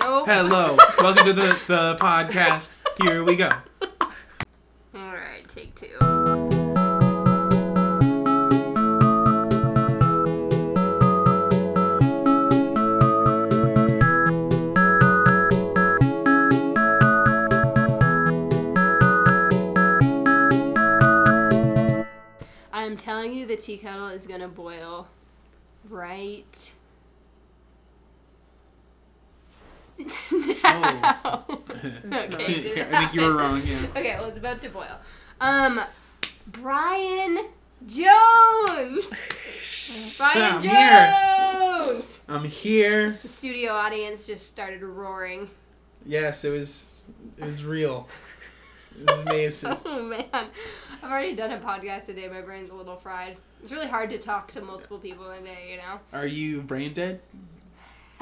Nope. Hello, welcome to the, the podcast. Here we go. Alright, take two. I'm telling you, the tea kettle is gonna boil right now. Okay, I think you were wrong. Yeah. Okay, well, it's about to boil. Um, Brian Jones. Brian I'm here. I'm here. The studio audience just started roaring. Yes, it was. It was real. It was amazing. Oh man, I've already done a podcast today. My brain's a little fried. It's really hard to talk to multiple people in a day, you know. Are you brain dead?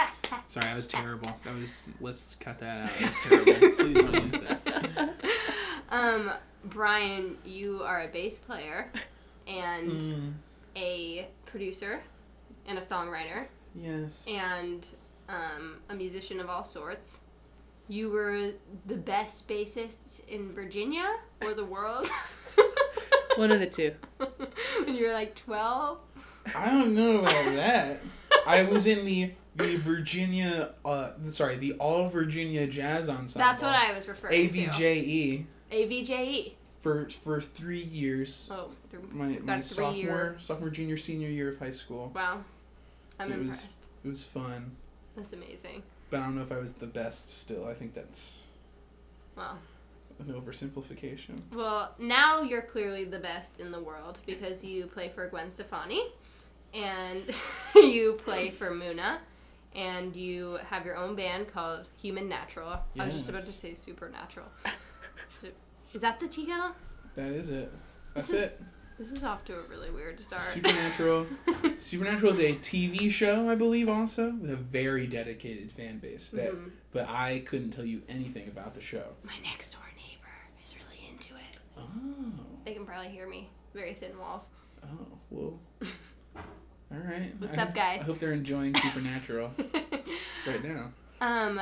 Sorry, I was terrible. That was. Let's cut that out. That was terrible. Please don't use that. um, Brian, you are a bass player and Mm, a producer and a songwriter. yes. and um, a musician of all sorts. You were the best bassist in Virginia or the world One of the two. when you were like 12. I don't know about that. I was in the the Virginia. Uh, sorry, the All Virginia Jazz Ensemble. That's what I was referring to. AVJE AVJE. for for three years. Oh, th- My my three year. sophomore sophomore junior senior year of high school. Wow. I'm It was- impressed. It was fun, That's amazing. but I don't know if I was the best. Still, I think that's Wow. an oversimplification. Well, now you're clearly the best in the world because you play for Gwen Stefani and you play for Muna and you have your own band called Human Natural. I was just about to say Supernatural. Is that the kettle? That is it. That's it. This is off to a really weird start. Supernatural. Supernatural is a TV show, I believe, also with a very dedicated fan base. That, Mhm. but I couldn't tell you anything about the show. My next door neighbor is really into it. Oh, They can probably hear me. Very thin walls. oh, whoa. All right. What's I up, guys? I hope they're enjoying Supernatural right now. Um,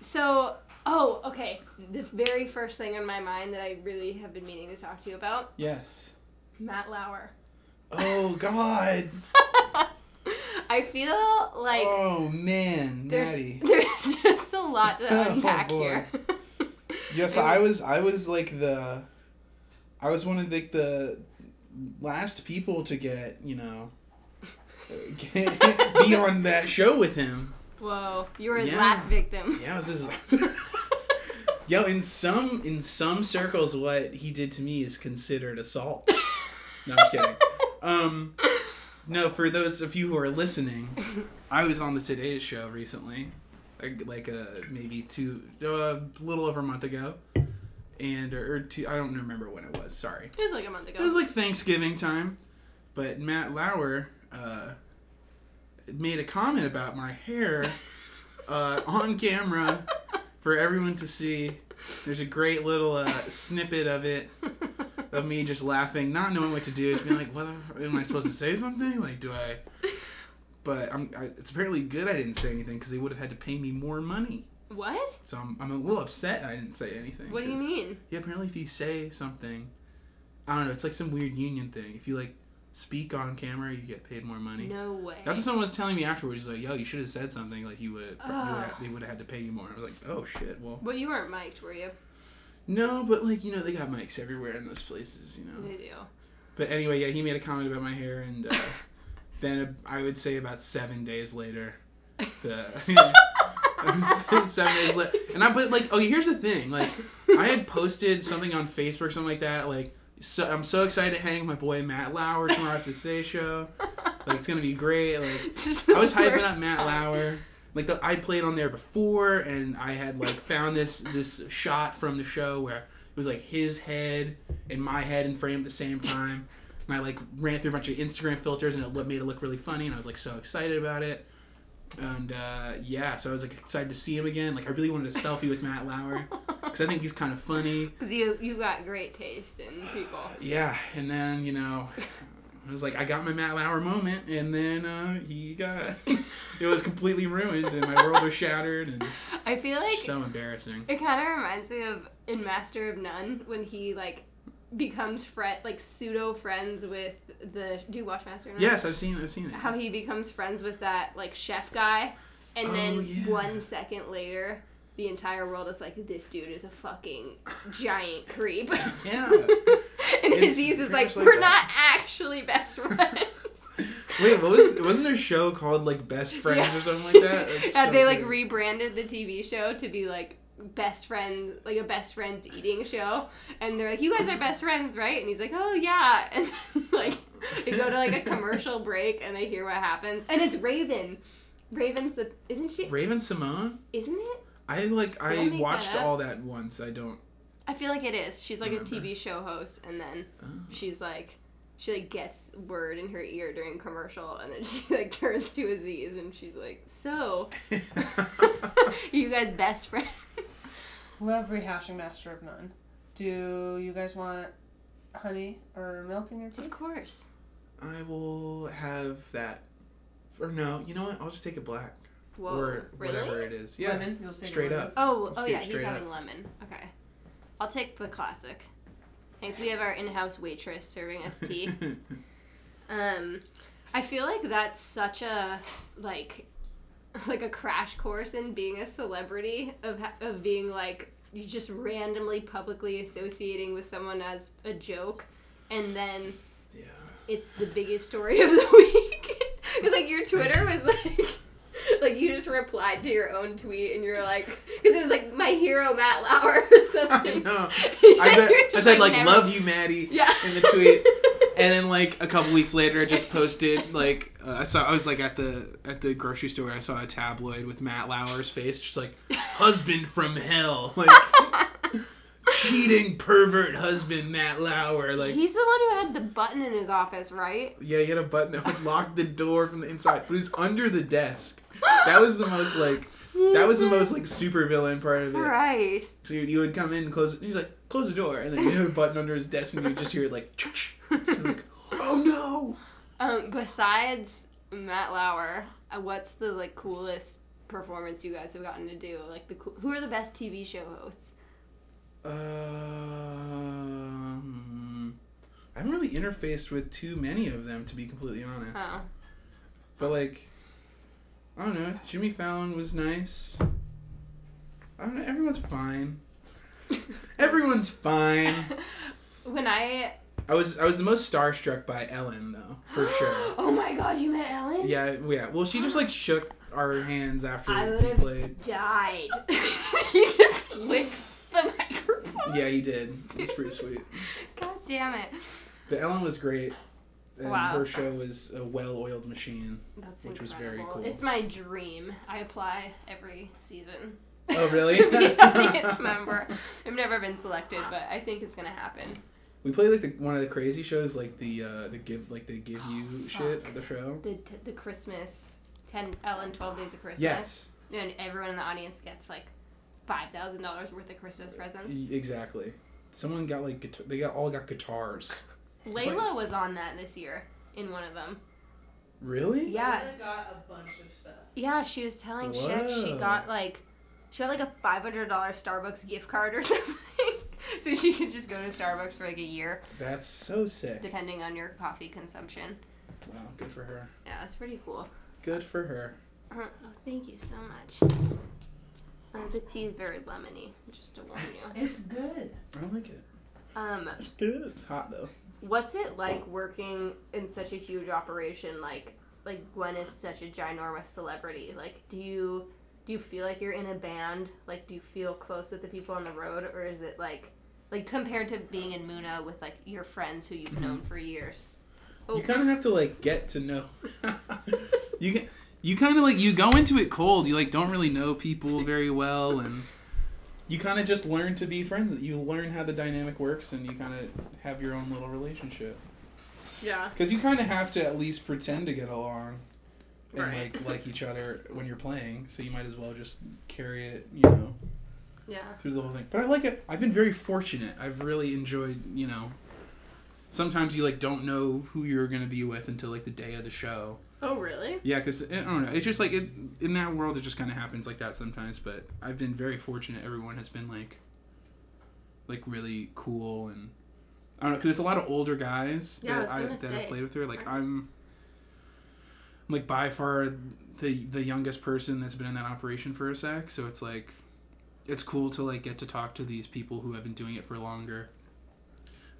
so, oh, okay. The very first thing on my mind that I really have been meaning to talk to you about Yes. Matt Lauer. Oh God. I feel like oh man, there's, Maddie. there's just a lot to Oh, unpack boy. here. Yes, I was. I was like the. I was one of the, the last people to get you know. Be on that show with him. Whoa, you were his Yeah. last victim. Yeah, it was just. Yo, in some in some circles, what he did to me is considered assault. No, I'm just kidding. Um, no, for those of you who are listening, I was on the Today Show recently, like, like uh, maybe two, uh, a little over a month ago, and or two, I don't remember when it was. Sorry, It was like a month ago. it was like Thanksgiving time, but Matt Lauer uh, made a comment about my hair uh, on camera for everyone to see. There's a great little uh, snippet of it of me just laughing, not knowing what to do. Just being like, "What the am I supposed to say something? Like, do I?" But I'm. I, it's apparently good I didn't say anything because they would have had to pay me more money. what? So I'm, I'm a little upset I didn't say anything. What do you mean? yeah, apparently if you say something, I don't know, it's like some weird union thing. If you like speak on camera, you get paid more money. No way. That's what someone was telling me afterwards. He's like, "Yo, you should have said something. Like you would, you would have, they would have had to pay you more." I was like, "Oh shit, well, Well, you weren't mic'd, were you? no, but like you know, they got mics everywhere in those places, you know." They do. But anyway, yeah, he made a comment about my hair, and uh, then I would say about seven days later, the seven days later, and I but like, oh, here's the thing, like I had posted something on Facebook, something like that, like. So I'm so excited to hang with my boy Matt Lauer tomorrow at the Today Show. Like it's gonna be great. Like I was hyping up Matt time. Lauer. Like the, I played on there before, and I had like found this this shot from the show where it was like his head and my head in frame at the same time. And I like ran through a bunch of Instagram filters, and it made it look really funny. And I was like so excited about it. And uh, yeah, so I was like excited to see him again. Like I really wanted a selfie with Matt Lauer because I think he's kind of funny. Because you, you got great taste in people. Yeah, and then you know, I was like, I got my Matt Lauer moment, and then uh, he got it was completely ruined, and my world was shattered, and I feel like so embarrassing. it kind of reminds me of in Master of None when he like becomes friend like pseudo friends with the. Do you watch Master? Yes, I've seen, I've seen it. How he becomes friends with that like chef guy, and oh, then Oh, yeah. one second later. The entire world is like, this dude is a fucking giant creep. Yeah. and It's Aziz is like, like we're that." not actually best friends. Wait, what was? Wasn't there a show called like Best Friends Yeah. or something like that? That's Yeah, so they like rebranded the TV show to be like best friend, like a best friends eating show, and they're like, "You guys are best friends, right?" And he's like, "Oh yeah," and then, like they go to like a commercial break and they hear what happens, and it's Raven. Raven's the isn't she? Raven Simone. Isn't it? I like. I watched that all that once. I don't. I feel like it is. She's like a TV show host, and then Oh. she's like. She like gets word in her ear during commercial, and then she like turns to Aziz, and she's like, "So, you guys best friends?" Love rehashing Master of None. Do you guys want honey or milk in your tea? Of course. I will have that. Or no, you know what? I'll just take it black. Whoa. or really? whatever it is. Yeah. Lemon. You'll say Straight lemon. up. Oh, Let's oh yeah, he's having up. lemon. Okay. I'll take the classic. Thanks. We have our in-house waitress serving us tea. um, I feel like that's such a like, like a crash course in being a celebrity of of being like you just randomly publicly associating with someone as a joke, and then yeah. it's the biggest story of the week. Because like your Twitter was like, like you just replied to your own tweet and you're like, because it was like my hero Matt Lauer or I something. know. I said, I said like, never- love you, Maddie, Yeah. in the tweet, and then like a couple weeks later, I just posted like uh, I saw I was like at the at the grocery store. I saw a tabloid with Matt Lauer's face, just like husband from hell, like cheating pervert husband Matt Lauer, like. He's the one who had the button in his office, right? Yeah, he had a button that would lock the door from the inside, but it was under the desk. That was the most like that was the most like super villain part of it. Right. So you would come in and close it. He's like, close the door, and then you have a button under his desk, and you just hear it like, like, oh no. Um, besides Matt Lauer, uh, what's the like coolest performance you guys have gotten to do? Like the who are the best TV show hosts? Um, I haven't really interfaced with too many of them, to be completely honest. Oh. But like, I don't know. Jimmy Fallon was nice. I don't know. Everyone's fine. Everyone's fine. when I I was I was the most starstruck by Ellen though, for sure. oh my god, you met Ellen? Yeah, yeah. Well, she just like shook our hands after I we would've- played. died. he just licked the microphone. Yeah, he did. It's pretty sweet. God damn it. But Ellen was great. And Wow. her show was a well-oiled machine. That's Which was incredible. very cool. It's my dream. I apply every season. Oh, really? to be an audience member. I've never been selected, but I think it's gonna happen. We play like the, one of the crazy shows, like the uh, the give like the give you Oh, shit fuck. the show. The t- the Christmas ten Ellen Twelve Days of Christmas. Yes, And everyone in the audience gets like five thousand dollars worth of Christmas presents. exactly. Someone got like guitar- they got all got guitars. Layla was on that this year in one of them. Really? Yeah. got a bunch of stuff. Yeah, she was telling Chick she got like she had like a five hundred dollar Starbucks gift card or something. so she could just go to Starbucks for like a year, That's so sick. depending on your coffee consumption. Wow, good for her. Yeah, that's pretty cool. Good for her. Uh, oh, thank you so much. Uh, the tea is very lemony, just to warn you. It's good. I like it. Um, It's good. It's hot though. what's it like working in such a huge operation? Like, like Gwen is such a ginormous celebrity. Like, do you do you feel like you're in a band? Like, do you feel close with the people on the road, or is it like, like compared to being in Muna with like your friends who you've mm-hmm. known for years? Oh, You kind of have to like get to know. you can. You kind of like you go into it cold. You like don't really know people very well, and you kind of just learn to be friends. You learn how the dynamic works, and you kind of have your own little relationship. yeah, Because you kind of have to at least pretend to get along and Right. like like each other when you're playing. So you might as well just carry it, you know, yeah. through the whole thing. But I like it. I've been very fortunate. I've really enjoyed, you know, sometimes you like don't know who you're gonna be with until like the day of the show. Oh, really? Yeah, because eh, I don't know. It's just like it in that world. It just kind of happens like that sometimes. But I've been very fortunate. Everyone has been like, like really cool and I don't know because it's a lot of older guys Yeah, that I, gonna that have played with her. Like Right. I'm, I'm like by far the the youngest person that's been in that operation for a sec. So it's like, it's cool to like get to talk to these people who have been doing it for longer.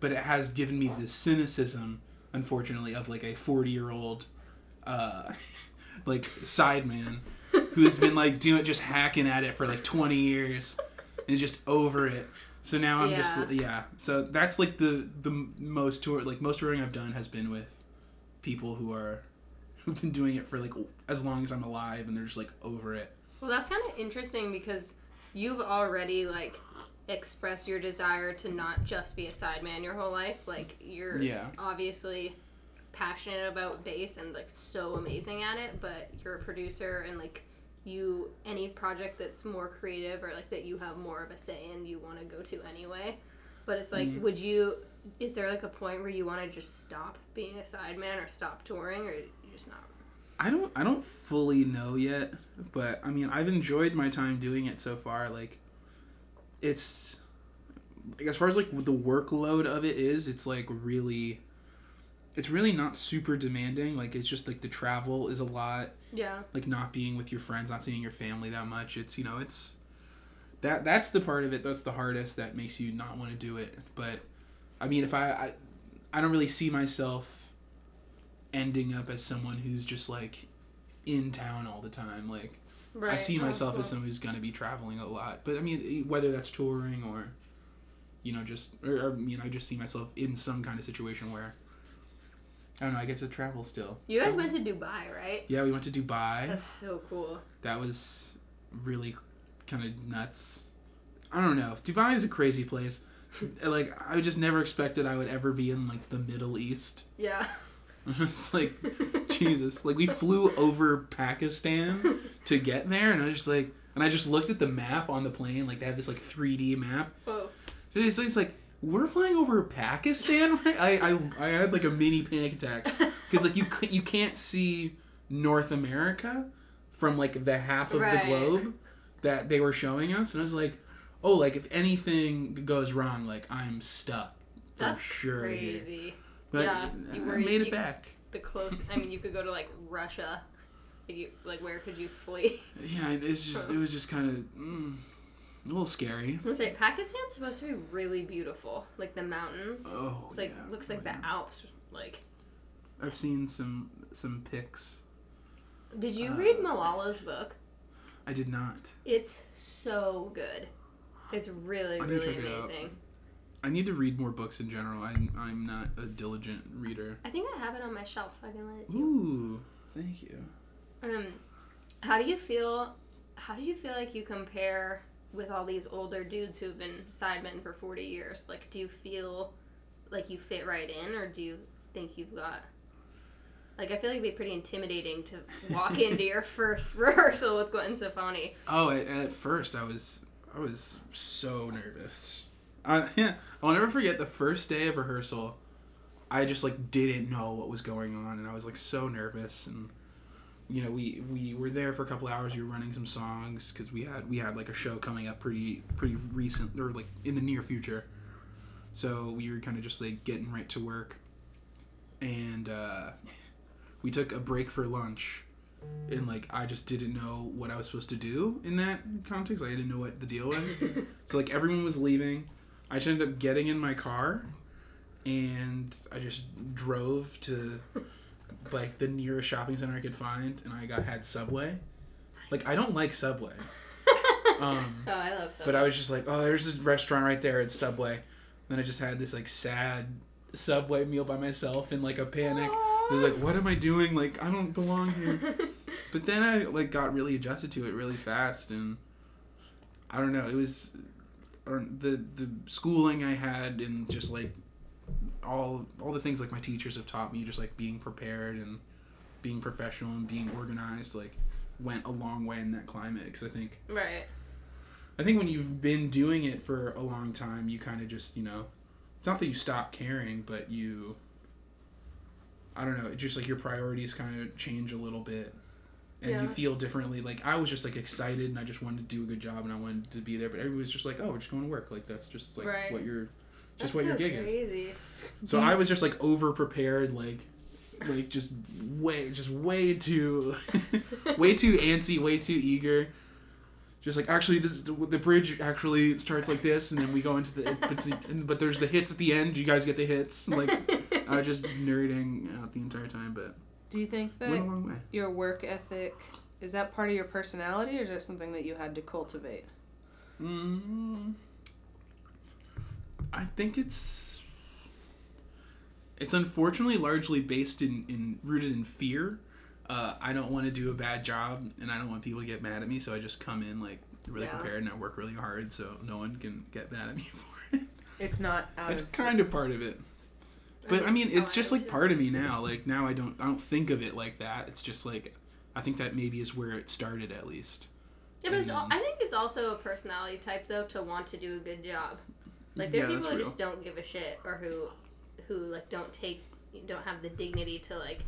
But it has given me this cynicism, unfortunately, of like a forty year old, uh, like sideman who's been like doing just hacking at it for like 20 years and just over it so now i'm just Yeah. yeah so that's like the the most tour like most touring i've done has been with people who are who've been doing it for like as long as i'm alive and they're just like over it Well, that's kind of interesting because you've already like expressed your desire to not just be a sideman your whole life. Like you're Yeah. obviously passionate about bass and like so amazing at it, but you're a producer and like you any project that's more creative or like that you have more of a say in, you want to go to anyway. But it's like, Mhm. would you? Is there like a point where you want to just stop being a sideman or stop touring, or just not? I don't I don't fully know yet, but I mean I've enjoyed my time doing it so far. Like, it's like as far as like the workload of it is, it's like really, it's really not super demanding. Like it's just like the travel is a lot. Yeah. Like not being with your friends, not seeing your family that much. It's you know it's that that's the part of it that's the hardest that makes you not want to do it. But I mean if I I, I don't really see myself ending up as someone who's just like in town all the time. Like Right. I see Oh, myself cool. as someone who's gonna be traveling a lot. But I mean whether that's touring or you know just or, or you know I just see myself in some kind of situation where I don't know. I guess it travel still. You guys So- went to Dubai, right? Yeah, we went to Dubai. That's so cool. That was really kind of nuts. I don't know. Dubai is a crazy place. like I just never expected I would ever be in like the Middle East. Yeah. it's like Jesus. Like we flew over Pakistan to get there, and I was just like, and I just looked at the map on the plane. Like they had this like 3D map. Oh. Whoa. It's, it's like we're flying over Pakistan. Right? I, I I had like a mini panic attack because like you you can't see North America from like the half of Right. the globe that they were showing us, and I was like, oh, like if anything goes wrong, like I'm stuck for That's sure. here. But Yeah, you I were- made it you- back. The close. I mean, you could go to like Russia. Like, you, like where could you flee? Yeah, and it's just it was just kind of mm, a little scary. I was say Pakistan's supposed to be really beautiful. Like the mountains. Oh, It's like yeah. looks like Oh, the. Alps. Like, I've seen some some pics. did you Uh, read Malala's book? I did not. It's so good. It's really I really it amazing. I need to read more books in general. I'm I'm not a diligent reader. I think I have it on my shelf. I can lend it to you. Ooh, thank you. Um, how do you feel? How do you feel like you compare with all these older dudes who've been sidemen for forty years? Like, do you feel like you fit right in, or do you think you've got? Like, I feel like it'd be pretty intimidating to walk into your first rehearsal with Gwen Stefani. Oh, at, at first I was I was so nervous. I, yeah, I'll never forget the first day of rehearsal. I just like didn't know what was going on, and I was like so nervous. And you know, we we were there for a couple hours. We were running some songs because we had we had like a show coming up pretty pretty recent or like in the near future. So we were kind of just like getting right to work, and uh, we took a break for lunch and like I just didn't know what I was supposed to do in that context. Like I didn't know what the deal was. so like everyone was leaving. I just ended up getting in my car, and I just drove to like the nearest shopping center I could find, and I got had Subway. Like I don't like Subway, um, Oh, I love Subway. but I was just like, oh, there's a restaurant right there. It's Subway. Then I just had this like sad Subway meal by myself in like a panic. I was like, what am I doing? Like I don't belong here. But then I like got really adjusted to it really fast, and I don't know. It was or the the schooling I had, and just like all all the things like my teachers have taught me, just like being prepared and being professional and being organized, like went a long way in that climate. Because I think right. I think when you've been doing it for a long time, you kind of just you know it's not that you stop caring, but you. I don't know. It just like your priorities kind of change a little bit, and Yeah. you feel differently. Like I was just like excited, and I just wanted to do a good job, and I wanted to be there. But everybody's just like, "Oh, we're just going to work." Like that's just like Right. what your, That's just what your so gig is. crazy. So I was just like over prepared, like, like just way, just way too, way too antsy, way too eager. Just like actually, this the bridge actually starts like this, and then we go into the but, but there's the hits at the end. You guys get the hits. Like I was just nerding out the entire time, but Do you think went a that long way. your work ethic is that part of your personality, or is that something that you had to cultivate? Mm, I think it's it's unfortunately largely based in, in rooted in fear. Uh, I don't want to do a bad job, and I don't want people to get mad at me, so I just come in like really Yeah. prepared and I work really hard, so no one can get mad at me for it. It's not out It's of kind of part of it, but I mean, it's just like part of me now. Like now, I don't I don't think of it like that. It's just like I think that maybe is where it started at least. Yeah, but then- I think it's also a personality type though to want to do a good job. Like there are that's people who real. just don't give a shit or who who like don't take don't have the dignity to like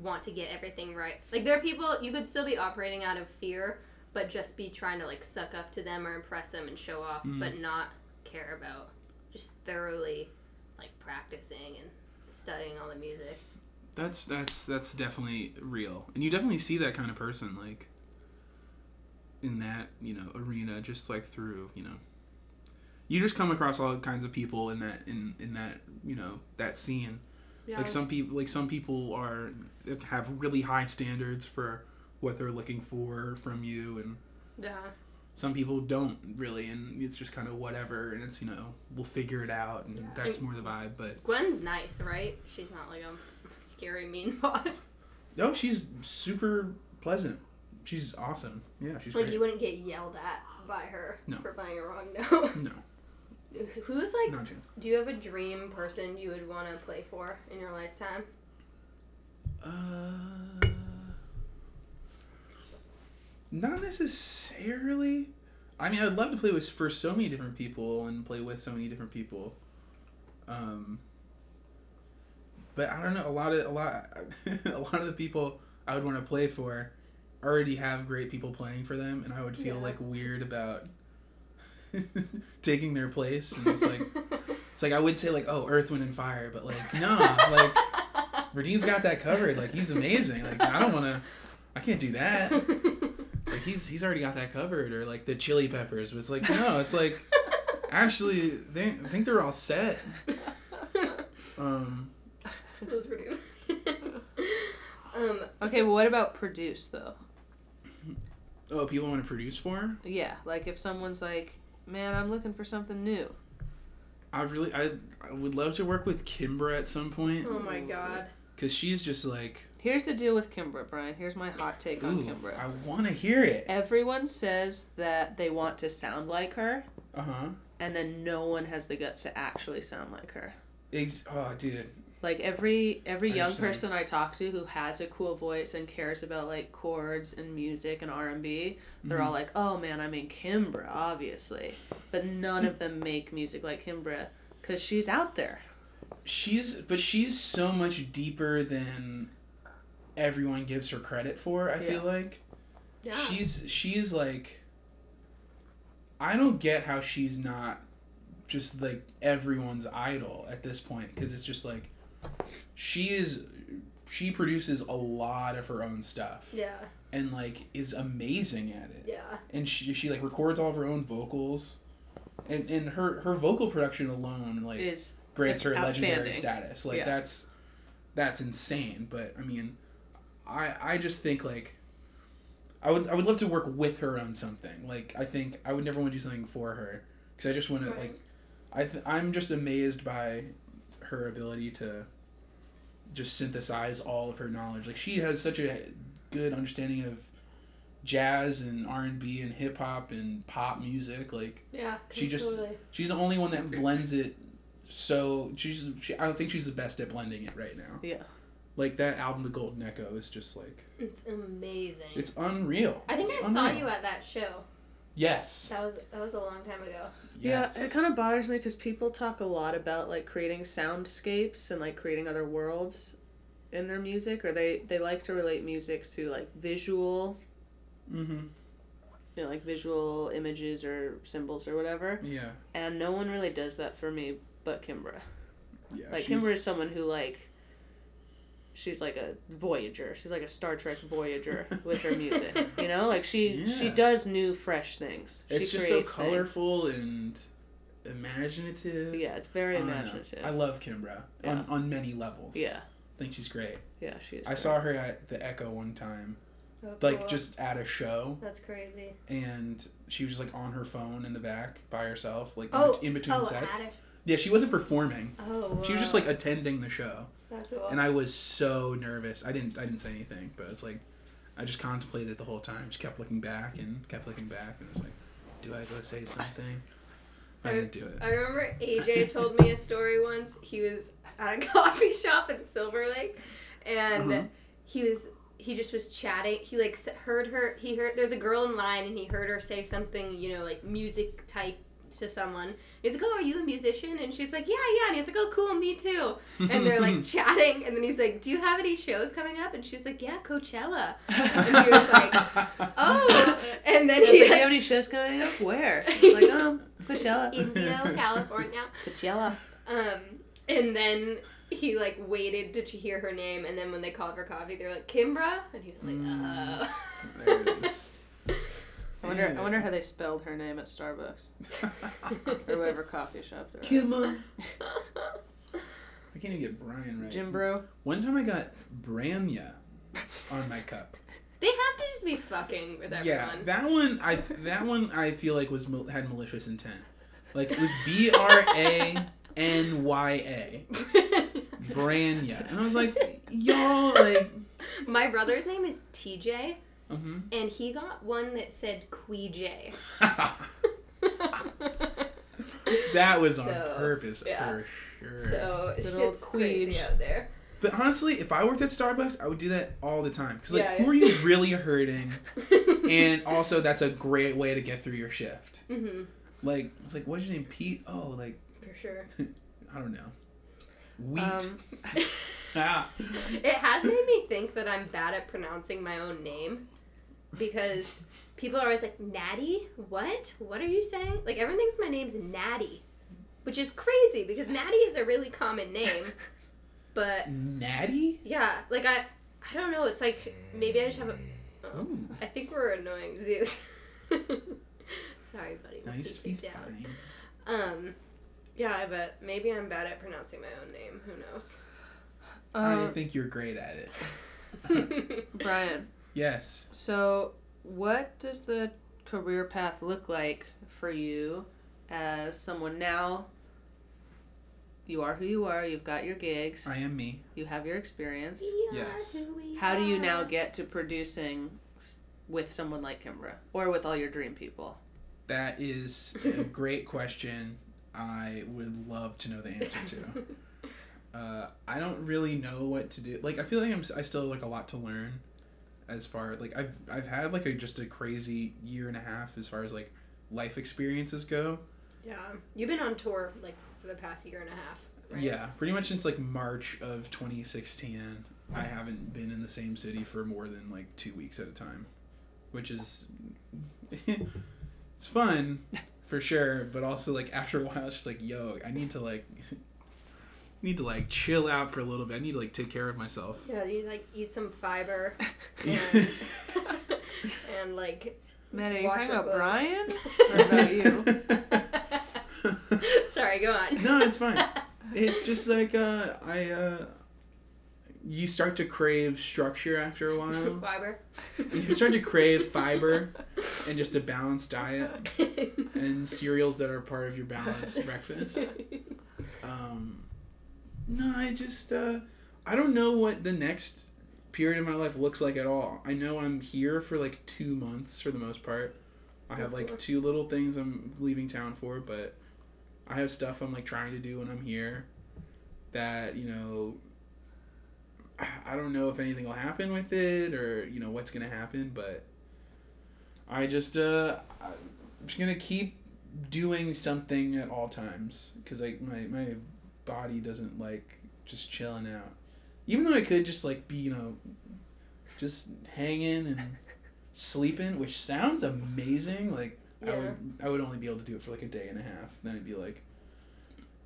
want to get everything right. Like there are people you could still be operating out of fear but just be trying to like suck up to them or impress them and show off Mm. but not care about just thoroughly like practicing and studying all the music. That's that's that's definitely real, and you definitely see that kind of person like in that you know arena, just like through you know. You just come across all kinds of people in that in in that you know that scene. Yeah. Like some people, like some people are have really high standards for what they're looking for from you, and yeah. Some people don't really, and it's just kind of whatever, and it's you know we'll figure it out, and Yeah. that's And- more the vibe. But Gwen's nice, right? She's not like a scary mean boss. no, she's super pleasant. She's awesome. Yeah, she's Like great. you wouldn't get yelled at by her No. for playing a wrong note. No, Who's like? not a chance. Do you have a dream person you would want to play for in your lifetime? Uh, not necessarily. I mean, I'd love to play with for so many different people and play with so many different people. Um, but I don't know. A lot of a lot a lot of the people I would want to play for already have great people playing for them, and I would feel Yeah. like weird about taking their place. And it's like it's like I would say like oh Earth, Wind, and Fire, but like no, like Verdine's got that covered. Like he's amazing. Like I don't want to. I can't do that. It's like he's he's already got that covered. Or like the Chili Peppers. But it's like no. It's like actually they I think they're all set. Um. Those were new. um. Okay, well, what about produce though? Oh, people want to produce for? Yeah, like if someone's like, "Man, I'm looking for something new." I really I I would love to work with Kimbra at some point Oh my god. because she's just like Here's the deal with Kimbra, Brian. Here's my hot take on ooh Kimbra. I want to hear it. Everyone says that they want to sound like her, Uh huh. and then no one has the guts to actually sound like her. Ex- oh, dude. Like every every I young understand. person I talk to who has a cool voice and cares about like chords and music and R and B, they're Mm-hmm. all like, "Oh man, I mean Kimbra, obviously," but none of them make music like Kimbra because she's out there. She's but she's so much deeper than everyone gives her credit for. I feel like Yeah. she's she's like I don't get how she's not just like everyone's idol at this point because it's just like she is she produces a lot of her own stuff yeah. and like is amazing at it Yeah. and she, she like records all of her own vocals and, and her her vocal production alone like Is grants her legendary status. Like Yeah. that's that's insane. But I mean, I I just think like I would I would love to work with her on something. Like I think I would never want to do something for her because I just want to like I th- I'm just amazed by her ability to just synthesize all of her knowledge. Like she has such a good understanding of jazz and R&B and hip hop and pop music like Yeah. She just- totally. She's the only one that blends it so she's she, I don't think she's the best at blending it right now. yeah. Like that album The Golden Echo is just like It's amazing. it's unreal. I think It's I saw you at that show. Yes. That was that was a long time ago. Yes. Yeah, it kind of bothers me because people talk a lot about like creating soundscapes and like creating other worlds in their music, or they they like to relate music to like visual, Mm-hmm. you know, like visual images or symbols or whatever. Yeah. And no one really does that for me, but Kimbra. Yeah. Like she's- Kimbra is someone who like. She's like a voyager. She's like a Star Trek voyager with her music. You know, like she she does new, fresh things. It's she just so creates things. colorful and imaginative. Yeah, it's very I don't know. imaginative. I love Kimbra Yeah. on, on many levels. yeah, I think she's great. yeah, she is. I great. saw her at the Echo one time, Oh, like cool. just at a show, that's crazy. and she was just like on her phone in the back by herself, like Oh, in, between oh, sets. at it. Yeah, she wasn't performing. Oh, She was just like attending the show, That's cool. and I was so nervous. I didn't I didn't say anything, but I was like, I just contemplated it the whole time. Just kept looking back and kept looking back, and I was like, do I go say something? I I- didn't do it. I remember AJ told me a story once. He was at a coffee shop in Silver Lake, and Uh-huh. he was he just was chatting. He like heard her. He heard there's a girl in line, and he heard her say something, you know, like music type to someone. He's like, "Oh, are you a musician?" And she's like, "Yeah, yeah." And he's like, "Oh, cool, me too." And they're like chatting, and then he's like, "Do you have any shows coming up?" And she's like, "Yeah, Coachella." And he was like, "Oh," and then I was he like, do you have any shows coming up? Where? He's like, um, Coachella. Indio, California. Coachella. Um, and then he like waited to hear her name, and then when they called for coffee, they're like Kimbra, and he was like, Mm. oh. there it is. I wonder. Yeah. I wonder how they spelled her name at Starbucks or whatever coffee shop they're at. Kimba. I can't even get Brian right. Jim Bro. One time I got Branya on my cup. They have to just be fucking with everyone. Yeah, that one I that one I feel like was had malicious intent. Like it was B R A N Y A Branya, and I was like, y'all like. My brother's name is TJ, hmm and he got one that said Queej. that was on So, purpose yeah. for sure. so Good shit's old crazy Queej. out there. but honestly, if I worked at Starbucks, I would do that all the time. Cause like, Yeah, who yeah. are you really hurting? and also, that's a great way to get through your shift. hmm Like, it's like, what's your name, Pete? Oh, like For sure. I don't know, wheat. Um, ah. It has made me think that I'm bad at pronouncing my own name because people are always like, Natty? What? What are you saying? Like, everyone thinks my name's Natty, which is crazy because Natty is a really common name. But Natty. yeah, like, I, I don't know. It's like maybe I just have a. Oh, I think we're annoying Zeus. Sorry, buddy. We'll nice keep you feast down. pine. Um, yeah, but maybe I'm bad at pronouncing my own name. Who knows? I uh, think you're great at it. Brian. Yes. So, what does the career path look like for you as someone now? You are who you are. You've got your gigs. I am me. You have your experience. Yes. How do you now get to producing with someone like Kimbra or with all your dream people? That is a great question. I would love to know the answer to. Uh, I don't really know what to do. Like, I feel like I'm. s- I still have, like a lot to learn. As far like I've I've had like a just a crazy year and a half as far as like life experiences go. Yeah, you've been on tour like for the past year and a half. Right? Yeah, pretty much since like March of 2016, I haven't been in the same city for more than like two weeks at a time, which is it's fun for sure, but also like after a while, it's just like, yo, I need to like need to like chill out for a little bit. I need to like take care of myself. Yeah, you like eat some fiber and, and like. Man, are you Wash talking about clothes. Brian or about you? Sorry, go on. no, it's fine. It's just like uh, I uh, you start to crave structure after a while. Fiber. You start to crave fiber and just a balanced diet and cereals that are part of your balanced breakfast. Um, no, I just uh, I don't know what the next period of my life looks like at all. I know I'm here for like two months for the most part. I have like two little things I'm leaving town for, but I have stuff I'm like trying to do when I'm here that you know I- don't know if anything will happen with it or you know what's gonna happen, but I just uh I'm just gonna keep doing something at all times because like my my body doesn't like just chilling out. Even though I could just like be you know, just hanging and sleeping, which sounds amazing. Like I would I would only be able to do it for like a day and a half. Then I'd be like,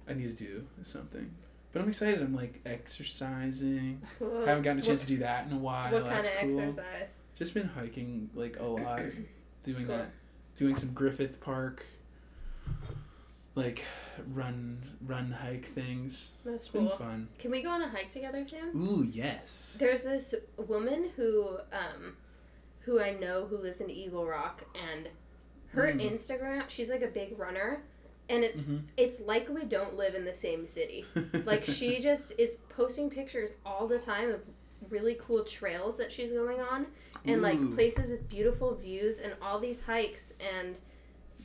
I need to do something. But I'm excited. I'm like exercising. I haven't gotten a chance to do that in a while. What, what kind of cool. exercise? Just been hiking like a lot, doing Cool. that, doing some Griffith Park, like run run hike things. That's cool. fun. Can we go on a hike together soon? Ooh yes. There's this woman who um who I know who lives in Eagle Rock and her Mm. Instagram, she's like a big runner and it's Mhm. it's like we don't live in the same city. Like she just is posting pictures all the time of really cool trails that she's going on and like places with beautiful views and all these hikes and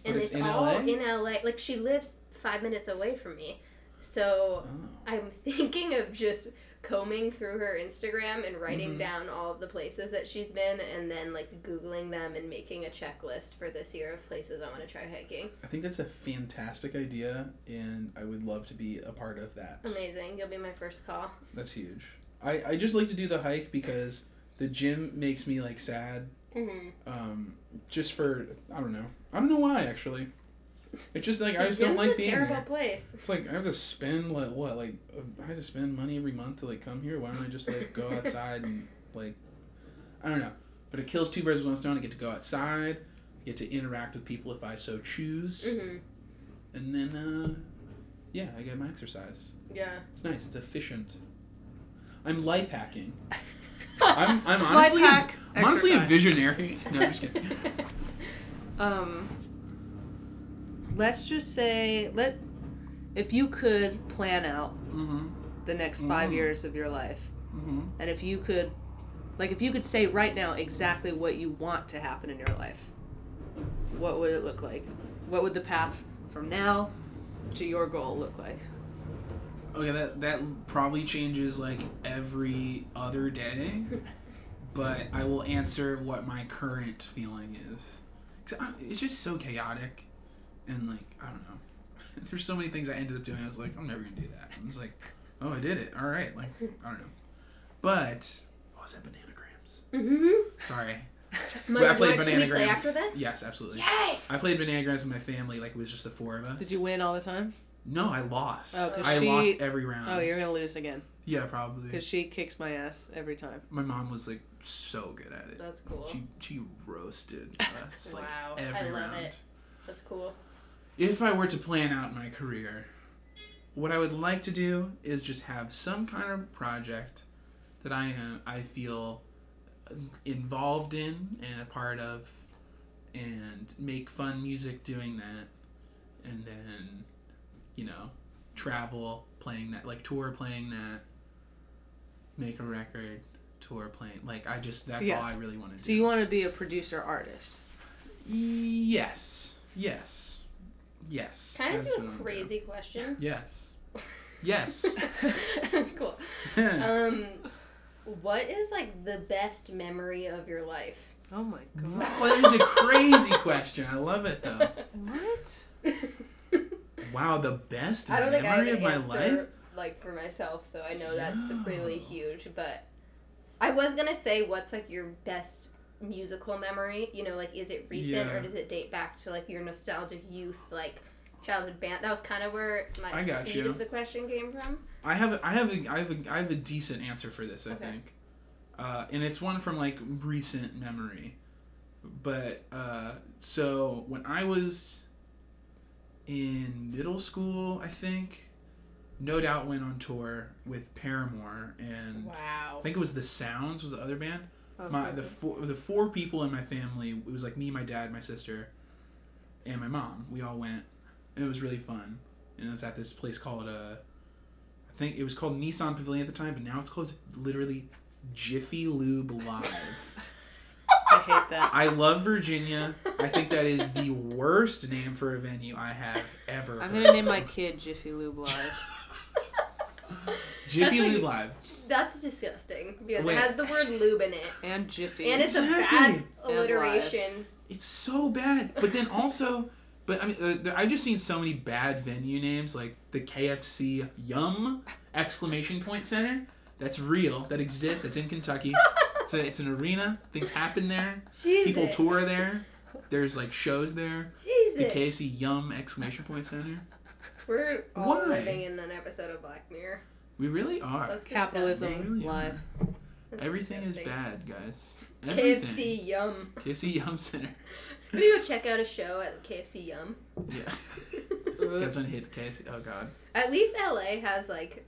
and it's it's, in all LA? in LA. Like she lives 5 minutes away from me. So Oh. I'm thinking of just combing through her Instagram and writing Mhm. down all of the places that she's been and then like googling them and making a checklist for this year of places I want to try hiking. I think that's a fantastic idea, and I would love to be a part of that. Amazing. You'll be my first call. That's huge. I, I just like to do the hike because the gym makes me like sad. Mm-hmm. Um, just for I don't know. I don't know why actually. It's just like I just don't like a being terrible there. place. It's like I have to spend like what like I have to spend money every month to like come here. Why don't I just like go outside and like I don't know. But it kills two birds with one stone. I get to go outside, get to interact with people if I so choose, Mm-hmm. and then uh, yeah, I get my exercise. Yeah. It's nice. It's efficient. I'm life hacking. I'm I'm honestly Life a, I'm honestly a visionary. No, I'm just kidding. Um, let's just say let if you could plan out Mm-hmm. the next five Mm. years of your life, Mm-hmm. and if you could, like, if you could say right now exactly what you want to happen in your life, what would it look like? What would the path from now to your goal look like? Okay, that that probably changes like every other day, but I will answer what my current feeling is. 'Cause I, it's just so chaotic, and like I don't know. There's so many things I ended up doing. I was like, I'm never gonna do that. I was like, oh, I did it. All right, like I don't know. But what was that? Bananagrams. Mm-hmm. Sorry. My, I played can we play after this? Yes, absolutely. Yes! I played Bananagrams with my family. Like it was just the four of us. Did you win all the time? No, I lost. Oh, 'cause I she- lost every round. Oh, you're gonna lose again Yeah, probably. because she kicks my ass every time. My mom was like so good at it. That's cool. She she roasted us like Wow, I every love round. it. That's cool. If I were to plan out my career, what I would like to do is just have some kind of project that I am I feel involved in and a part of, and make fun music doing that, and then, you know, travel playing that like tour playing that, make a record, tour playing like I just that's Yeah. all I really want to do. So you want to be a producer artist? Yes. Yes. Yes. Kind of That's ask you what a I'm doing. crazy question? Yes. Yes. cool. Um, what is like the best memory of your life? Oh my god! well, that is a crazy question. I love it though. What? Wow, the best I don't think I have memory of my answer life. like for myself, so I know that's No. really huge. But I was gonna say, what's like your best musical memory? You know, like is it recent Yeah. or does it date back to like your nostalgic youth, like childhood band? That was kind of where my I got seed you. of the question came from. I have a, I have a, I have a, I have a decent answer for this. I Okay. think, uh, and it's one from like recent memory. But uh, so when I was in middle school, I think, No Doubt went on tour with Paramore, and Wow. I think it was The Sounds was the other band. Oh, my the four the four people in my family it was like me my dad my sister and my mom. We all went. And it was really fun. And it was at this place called uh i think it was called nissan pavilion at the time but now it's called literally jiffy lube live I hate that. i love virginia i think that is the worst name for a venue i have ever I'm heard. gonna name my kid Jiffy Lube Live. jiffy That's lube like- live That's disgusting because Wait. it has the word lube in it. And Jiffy. And it's a bad And alliteration. It's so bad. But then also, but I mean, uh, there- I've just seen so many bad venue names like the KFC Yum exclamation point center. That's real. That exists. It's in Kentucky. It's, a, it's an arena. Things happen there. Jesus. People tour there. There's like shows there. The Jesus. KFC Yum exclamation point center. We're all Why? living in an episode of Black Mirror. We really are. That's Capitalism. Really are. live. That's Everything is bad, guys. Everything. KFC Yum. KFC Yum Center. I'm gonna go check out a show at KFC Yum. Yeah. That's when it hit KFC. Oh god. At least LA has like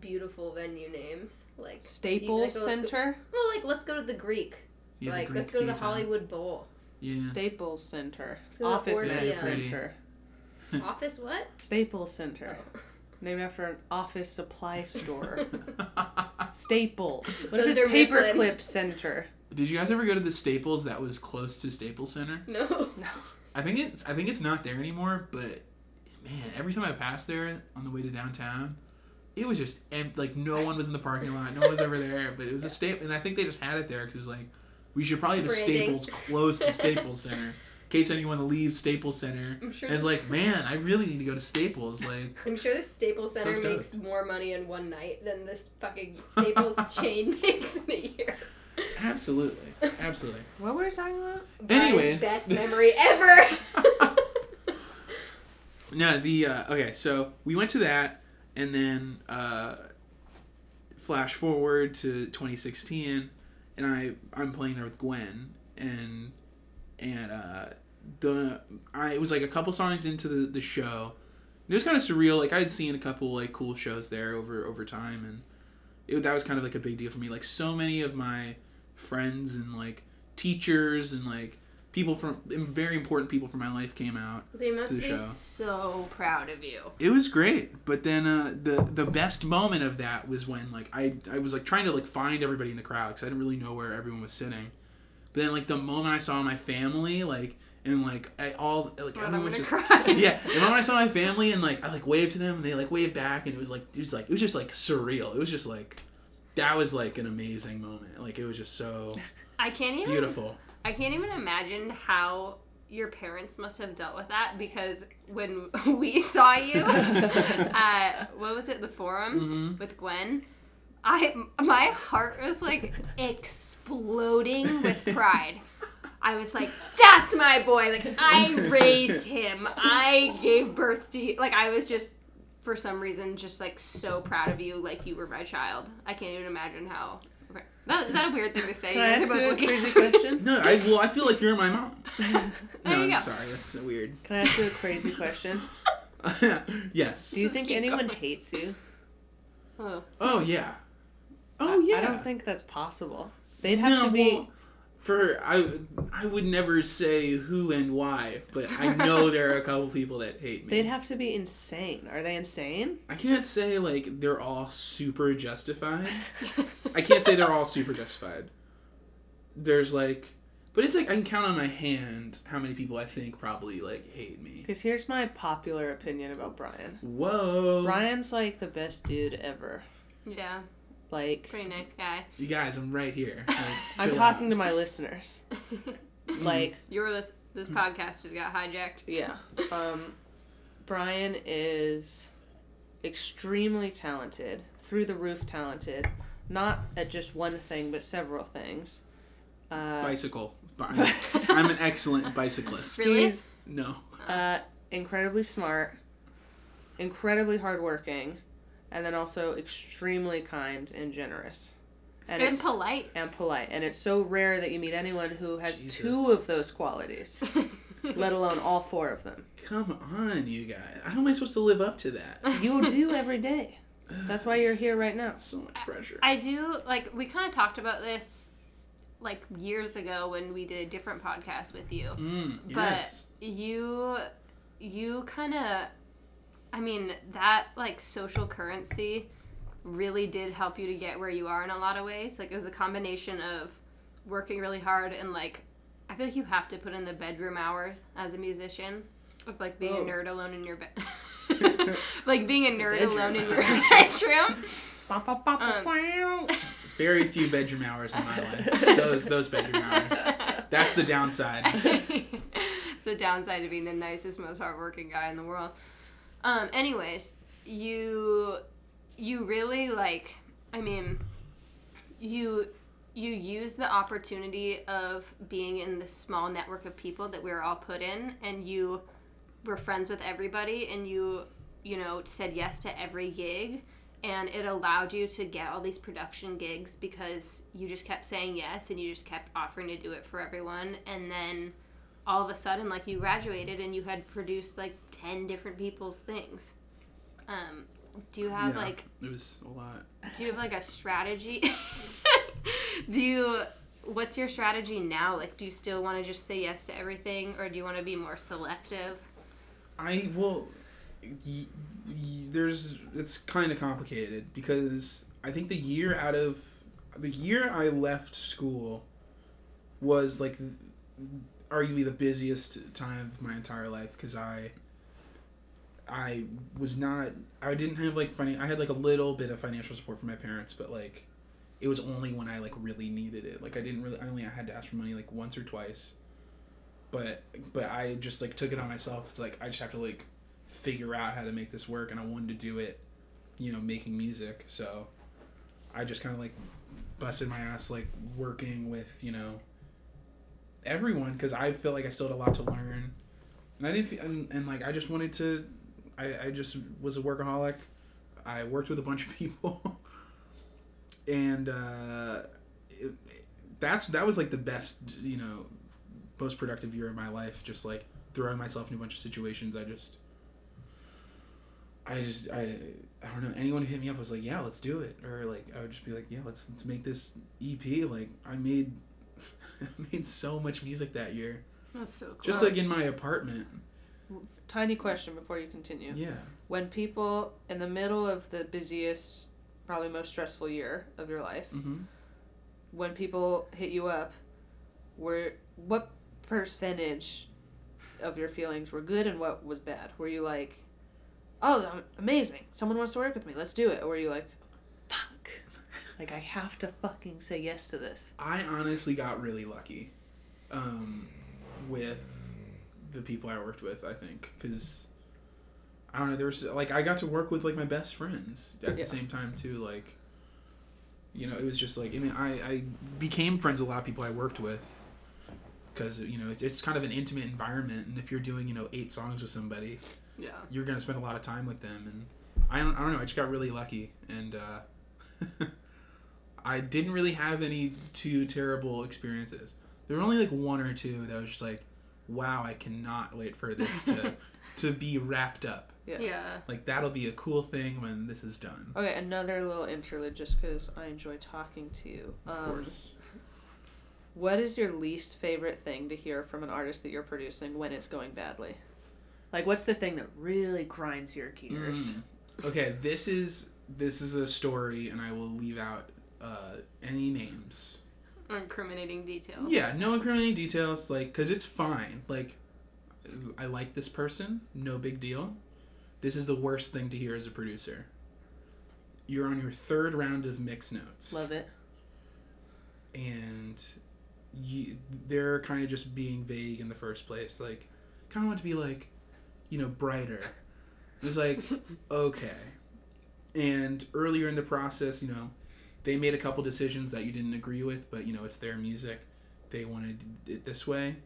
beautiful venue names. Like Staples You- like, let's go- Center. well, like let's go to the Greek. Yeah, the like Greek let's go to the theater. Hollywood Bowl. Yeah. Staples Center. Let's go Office Orpheum. Med Center. Office what? Staples Center. Oh. Named after an office supply store. Staples. What Those if are it's Mifflin. Paperclip Center? Did you guys ever go to the Staples that was close to Staples Center? No. No. I think it's I think it's not there anymore, but man, every time I pass there on the way to downtown, it was just em- like no one was in the parking lot, no one was ever there, but it was a staple, and I think they just had it there because it was like we should probably have a Branding. Staples close to Staples Center. In case anyone leaves Staples Center, I'm sure. and it's like, man, I really need to go to Staples. Like, I'm sure the Staples Center So makes more money in one night than this fucking Staples chain makes in a year. absolutely, absolutely. What were we talking about? Anyways. Brian's best memory ever. No, the uh, okay. So we went to that, and then uh, flash forward to 2016, and I I'm playing there with Gwen, and and uh, the I it was like a couple songs into the the show. It was kind of surreal. Like I had seen a couple like cool shows there over over time, and it, that was kind of like a big deal for me. Like so many of my friends and like teachers and like people from very important people from my life came out they must To the be show. so proud of you. it was great but then uh, the the best moment of that was when like i i was like trying to like find everybody in the crowd because i didn't really know where everyone was sitting but then like the moment i saw my family like and like I all like God, everyone just cry. yeah and when i saw my family and like i like waved to them and they like waved back and it was like it was like it was just like surreal it was just like that was like an amazing moment like it was just so I can't even. beautiful I can't even imagine how your parents must have dealt with that because when we saw you at what was it the forum Mhm. with Gwen, I my heart was like exploding with pride. I was like, "That's my boy! Like I raised him. I gave birth to you. Like I was just." For some reason, just like so proud of you, like you were my child. I can't even imagine how. That, is that a weird thing to say? Can I ask you a looking- crazy question? no i well i feel like you're my mom no i'm go. sorry that's so weird Can I ask you a crazy question? yes Do you Just think keep anyone going. hates you? Oh. Oh yeah. Oh I- yeah. I don't think that's possible. They'd have no, to be. well, for I I would never say who and why, but I know there are a couple people that hate me. They'd have to be insane. Are they insane? I can't say like they're all super justified. I can't say they're all super justified. There's like but it's like I can count on my hand how many people I think probably like hate me. Because here's my popular opinion about Brian. Whoa. Brian's like the best dude ever. Yeah, Like, pretty nice guy. You guys, I'm right here. Like, I'm talking out. to my listeners. Like, Your this this podcast just got hijacked. yeah. Um, Brian is extremely talented, through the roof talented, not at just one thing, but several things. Uh, bicycle. I'm, I'm an excellent bicyclist. Really? No. uh, incredibly smart, incredibly hardworking, and then also extremely kind and generous. And, And polite. and polite. And it's so rare that you meet anyone who has Jesus. two of those qualities, let alone all four of them. Come on, you guys. How am I supposed to live up to that? You do every day. That's why you're here right now. So much pressure. I do like we kind of talked about this like years ago when we did a different podcast with you. Mm, But yes. you you kind of I mean that like social currency really did help you to get where you are in a lot of ways. Like it was a combination of working really hard and like I feel like you have to put in the bedroom hours as a musician of like being Oh. a nerd alone in your bed. like being a nerd alone in your bedroom. Um, Very few bedroom hours in my life. Those those bedroom hours. That's the downside. the downside of being the nicest, most hardworking guy in the world. Um, anyways, you you really like I mean you you use the opportunity of being in this small network of people that we were all put in and you were friends with everybody and you you know said yes to every gig and it allowed you to get all these production gigs because you just kept saying yes and you just kept offering to do it for everyone and then all of a sudden like you graduated and you had produced like 10 different people's things. Um, do you have Yeah, like it was a lot. do you have like a strategy? Do you what's your strategy now? Like do you still want to just say yes to everything or do you want to be more selective? I well, y- y- there's it's kind of complicated because I think the year out of the year I left school was like arguably the busiest time of my entire life because I I was not I didn't have like funny I had like a little bit of financial support from my parents but like it was only when I like really needed it like I didn't really I only had to ask for money like once or twice but but I just like took it on myself. It's like I just have to like figure out how to make this work, and I wanted to do it, you know, making music. So I just kind of like busted my ass like working with you know everyone because I felt like I still had a lot to learn, and I didn't feel, and, and like I just wanted to. I, I just was a workaholic. I worked with a bunch of people, and uh, it, that's that was like the best you know most productive year of my life just like throwing myself in a bunch of situations. I just i just i i don't know. Anyone who hit me up was like yeah let's do it. Or like i would just be like yeah let's let's make this ep like i made made so much music that year that's so cool just like in my apartment Tiny question before you continue. yeah When people in the middle of the busiest, probably most stressful year of your life, mm-hmm. when people hit you up, were what percentage of your feelings were good and what was bad? Were you like, "Oh, amazing! Someone wants to work with me. Let's do it," or were you like, "Fuck! Like I have to fucking say yes to this." I honestly got really lucky um, with the people I worked with. I think because I don't know. There was like I got to work with like my best friends at Yeah. the same time too. Like you know, it was just like I mean, I I became friends with a lot of people I worked with because you know it's, it's kind of an intimate environment, and if you're doing you know eight songs with somebody, yeah you're gonna spend a lot of time with them and I don't, I don't know I just got really lucky and uh, I didn't really have any too terrible experiences there were only like one or two that was just like wow I cannot wait for this to to be wrapped up Yeah. yeah like that'll be a cool thing when this is done Okay, another little interlude, just because I enjoy talking to you. of Um, course What is your least favorite thing to hear from an artist that you're producing when it's going badly? Like, what's the thing that really grinds your gears? Mm. okay this is this is a story and I will leave out uh, any names or incriminating details Yeah, no incriminating details, like, because it's fine. Like, I like this person, no big deal. This is the worst thing to hear as a producer. You're on your third round of mix notes, Love it. and you, they're kind of just being vague in the first place. Like, kind of want to be like, you know, brighter. It's like, okay. And earlier in the process, you know, they made a couple decisions that you didn't agree with, but you know, it's their music. They wanted it this way. It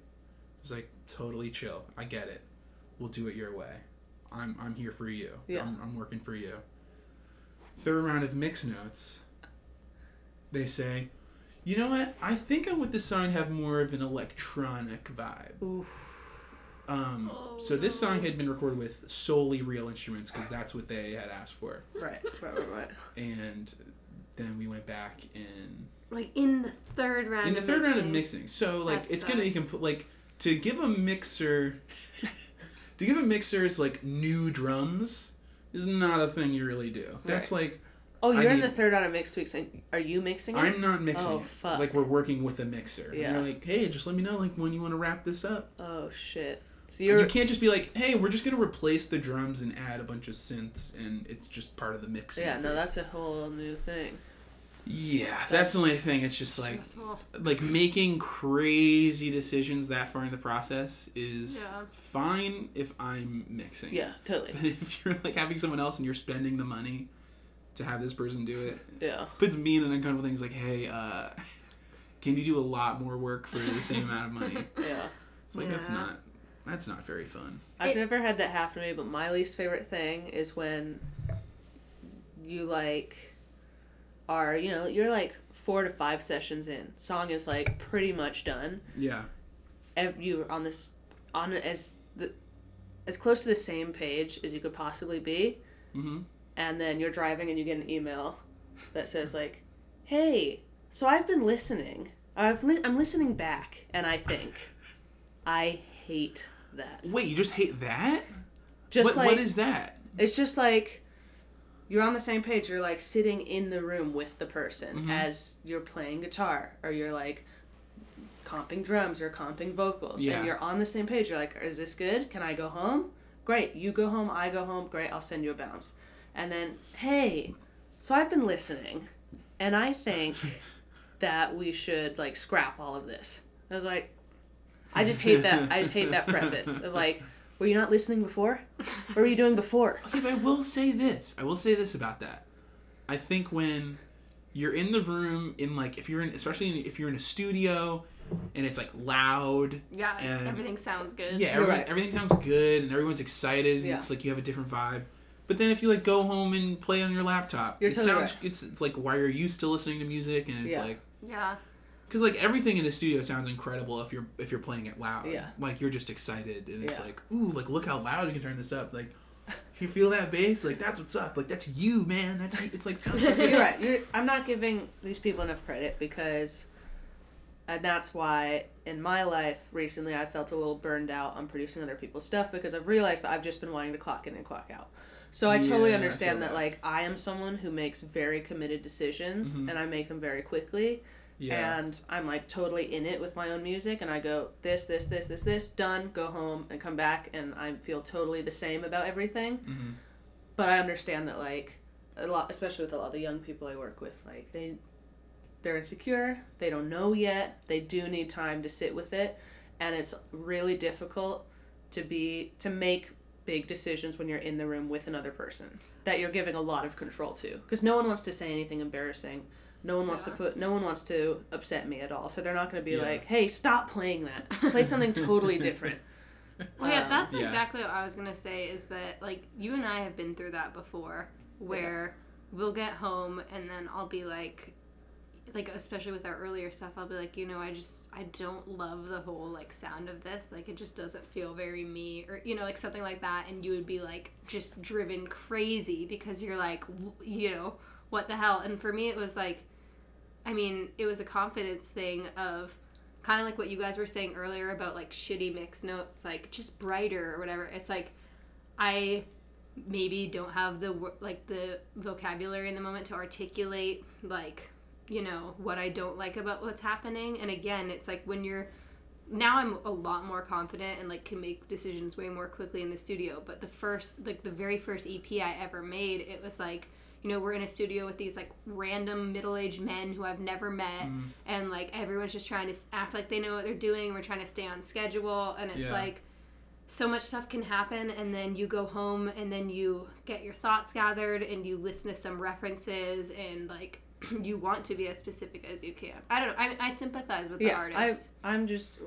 was like totally chill. I get it. We'll do it your way. I'm I'm here for you. Yeah. I'm, I'm working for you. Third round of mix notes. They say, you know what? I think I want this song to have more of an electronic vibe. Oof. Um, Oh, so this no. song had been recorded with solely real instruments because that's what they had asked for. Right, right, right, right. And then we went back and like in the third round in the of third round of mixing. mixing. So like That it's gonna you can put like to give a mixer to give a mixer's like new drums is not a thing you really do. That's like Oh, you're in need- the third round of mixed weeks. And are you mixing it? I'm not mixing Oh, it. fuck. Like we're working with a mixer. Yeah. And they're like, hey, just let me know like when you want to wrap this up. Oh shit. So You you're can't just be like, hey, we're just gonna replace the drums and add a bunch of synths, and it's just part of the mixing. yeah. No, that's a whole new thing. Yeah, that's the only thing. It's just like Stressful. like making crazy decisions that far in the process is Yeah. fine if I'm mixing. Yeah, totally. But if you're like having someone else and you're spending the money to have this person do it, Yeah. puts me in an uncomfortable thing. It's like, hey, uh, can you do a lot more work for the same amount of money? Yeah. It's like that's not that's not very fun. I've It- never had that happen to me, but my least favorite thing is when you like are, you know, you're like four to five sessions in. Song is like pretty much done. Yeah. Ev- you're on this on as the as close to the same page as you could possibly be, Mm-hmm. and then you're driving and you get an email that says like, "Hey, so I've been listening. I've li- I'm listening back, and I think I hate that. Wait, you just hate that? Just what, like what is that? It's just like you're on the same page. You're like sitting in the room with the person Mhm. as you're playing guitar or you're like comping drums or comping vocals. Yeah. And you're on the same page. You're like, is this good? Can I go home? Great. You go home. I go home. Great. I'll send you a bounce. And then, hey, so I've been listening and I think that we should like scrap all of this. I was like, I just hate that. I just hate that preface of like, were you not listening before? What were you doing before? Okay, but I will say this. I will say this about that. I think when you're in the room in like if you're in especially if you're in a studio and it's like loud Yeah, And- everything sounds good. yeah You're everything, right. everything sounds good and everyone's excited and Yeah. it's like you have a different vibe but then if you like go home and play on your laptop You're it totally sounds it's, it's like why are you still listening to music and it's Yeah. like Yeah. Because like everything in the studio sounds incredible if you're if you're playing it loud Yeah. like you're just excited and it's Yeah. like ooh like look how loud you can turn this up like you feel that bass like that's what's up like that's you man that's you. it's like sounds so good. You're right. You're, I'm not giving these people enough credit because, and that's why in my life recently I felt a little burned out on producing other people's stuff because I've realized that I've just been wanting to clock in and clock out. So I totally Yeah, I understand feel that that. like I am someone who makes very committed decisions Mhm. and I make them very quickly. Yeah And I'm like totally in it with my own music, and I go this, this, this, this, this, done, go home, and come back, and I feel totally the same about everything. Mhm. But I understand that like a lot, especially with a lot of the young people I work with, like they they're insecure, they don't know yet, they do need time to sit with it, and it's really difficult to be to make big decisions when you're in the room with another person that you're giving a lot of control to because no one wants to say anything embarrassing no one wants to put no one wants to upset me at all so they're not going to be Yeah. like hey stop playing that play something totally different Well, yeah, Um, that's yeah. exactly what I was gonna say. Is that like you and I have been through that before, where we'll get home and then I'll be like, like especially with our earlier stuff, I'll be like, you know, I just I don't love the whole like sound of this. Like it just doesn't feel very me, or you know, like something like that. And you would be like just driven crazy because you're like, w- you know, what the hell? And for me, it was like, I mean, it was a confidence thing of kind of like what you guys were saying earlier about like shitty mix notes, like just brighter or whatever. It's like I maybe don't have the like the vocabulary in the moment to articulate like you know what I don't like about what's happening. And again, it's like when you're now I'm a lot more confident and like can make decisions way more quickly in the studio. But the first like the very first EP I ever made, it was like you know we're in a studio with these like random middle-aged men who I've never met Mm. and like everyone's just trying to act like they know what they're doing. We're trying to stay on schedule, and it's Yeah. like so much stuff can happen, and then you go home and then you get your thoughts gathered and you listen to some references and like you want to be as specific as you can. I don't know. I, I sympathize with the yeah I, artist. i'm just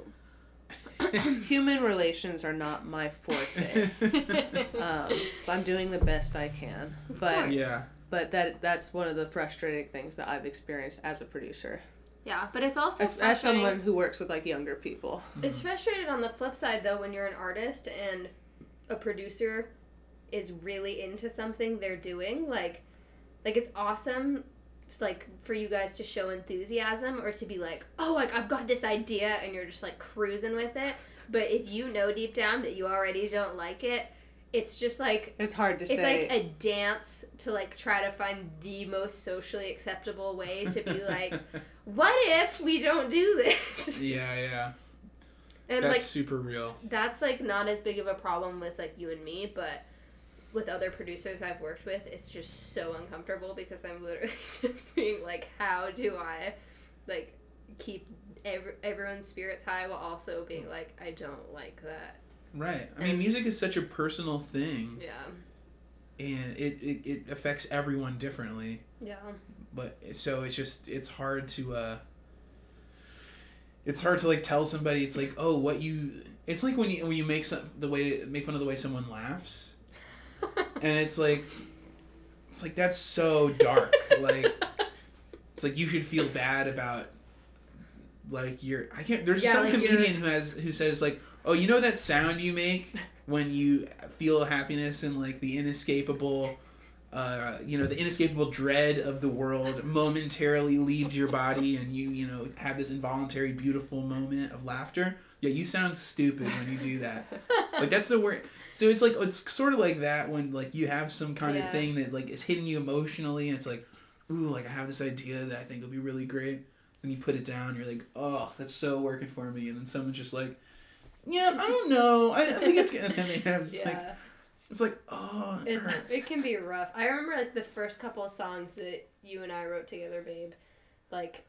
human relations are not my forte um, i'm doing the best i can but yeah but that that's one of the frustrating things that i've experienced as a producer yeah, but it's also as, as someone who works with like younger people It's frustrating on the flip side though when you're an artist and a producer is really into something they're doing. Like like it's awesome like for you guys to show enthusiasm or to be like, "Oh, like I've got this idea," and you're just like cruising with it. But if you know deep down that you already don't like it, it's just like it's hard to it's say It's like a dance to like try to find the most socially acceptable way to be like, "What if we don't do this?" yeah yeah And that's like super real that's like not as big of a problem with like you and me, but with other producers I've worked with, it's just so uncomfortable because I'm literally just being like, how do I, like, keep every, everyone's spirits high while also being like, I don't like that. Right. I mean, music is such a personal thing, Yeah. and it, it, it affects everyone differently. Yeah. But so it's just it's hard to uh. It's hard to like tell somebody. It's like oh, what you. It's like when you when you make some the way make fun of the way someone laughs, and it's like, it's like that's so dark. like it's like you should feel bad about like your I can't there's Yeah, some like comedian who has who says like oh you know that sound you make when you feel happiness and like the inescapable uh, you know the inescapable dread of the world momentarily leaves your body and you you know have this involuntary beautiful moment of laughter? Yeah you sound stupid when you do that. Like that's the word so it's like it's sort of like that when like you have some kind Yeah. of thing that like is hitting you emotionally and it's like ooh like i have this idea that i think will be really great. And you put it down you're like oh that's so working for me. And then someone's just like yeah i don't know i, I think it's getting to mean, it's yeah. like it's like oh it It's hurts. it can be rough. I remember like the first couple of songs that you and I wrote together, babe. Like,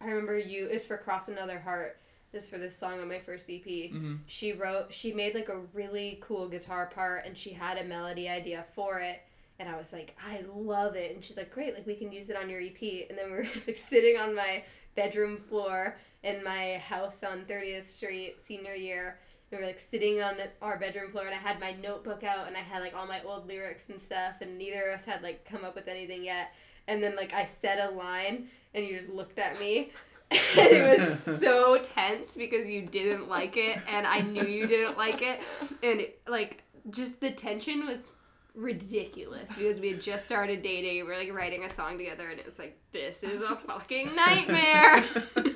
I remember you. It's for Cross Another Heart. This for this song on my first EP. Mhm. She wrote. She made like a really cool guitar part, and she had a melody idea for it. And I was like, I love it. And she's like, great, like we can use it on your EP. And then we were like sitting on my bedroom floor in my house on 30th Street senior year. We were like sitting on the, our bedroom floor, and I had my notebook out, and I had like all my old lyrics and stuff, and neither of us had like come up with anything yet. And then like I said a line, and you just looked at me, and it was so tense because you didn't like it, and I knew you didn't like it, and it, like just the tension was ridiculous because we had just started dating we are like writing a song together, and it was like this is a fucking nightmare.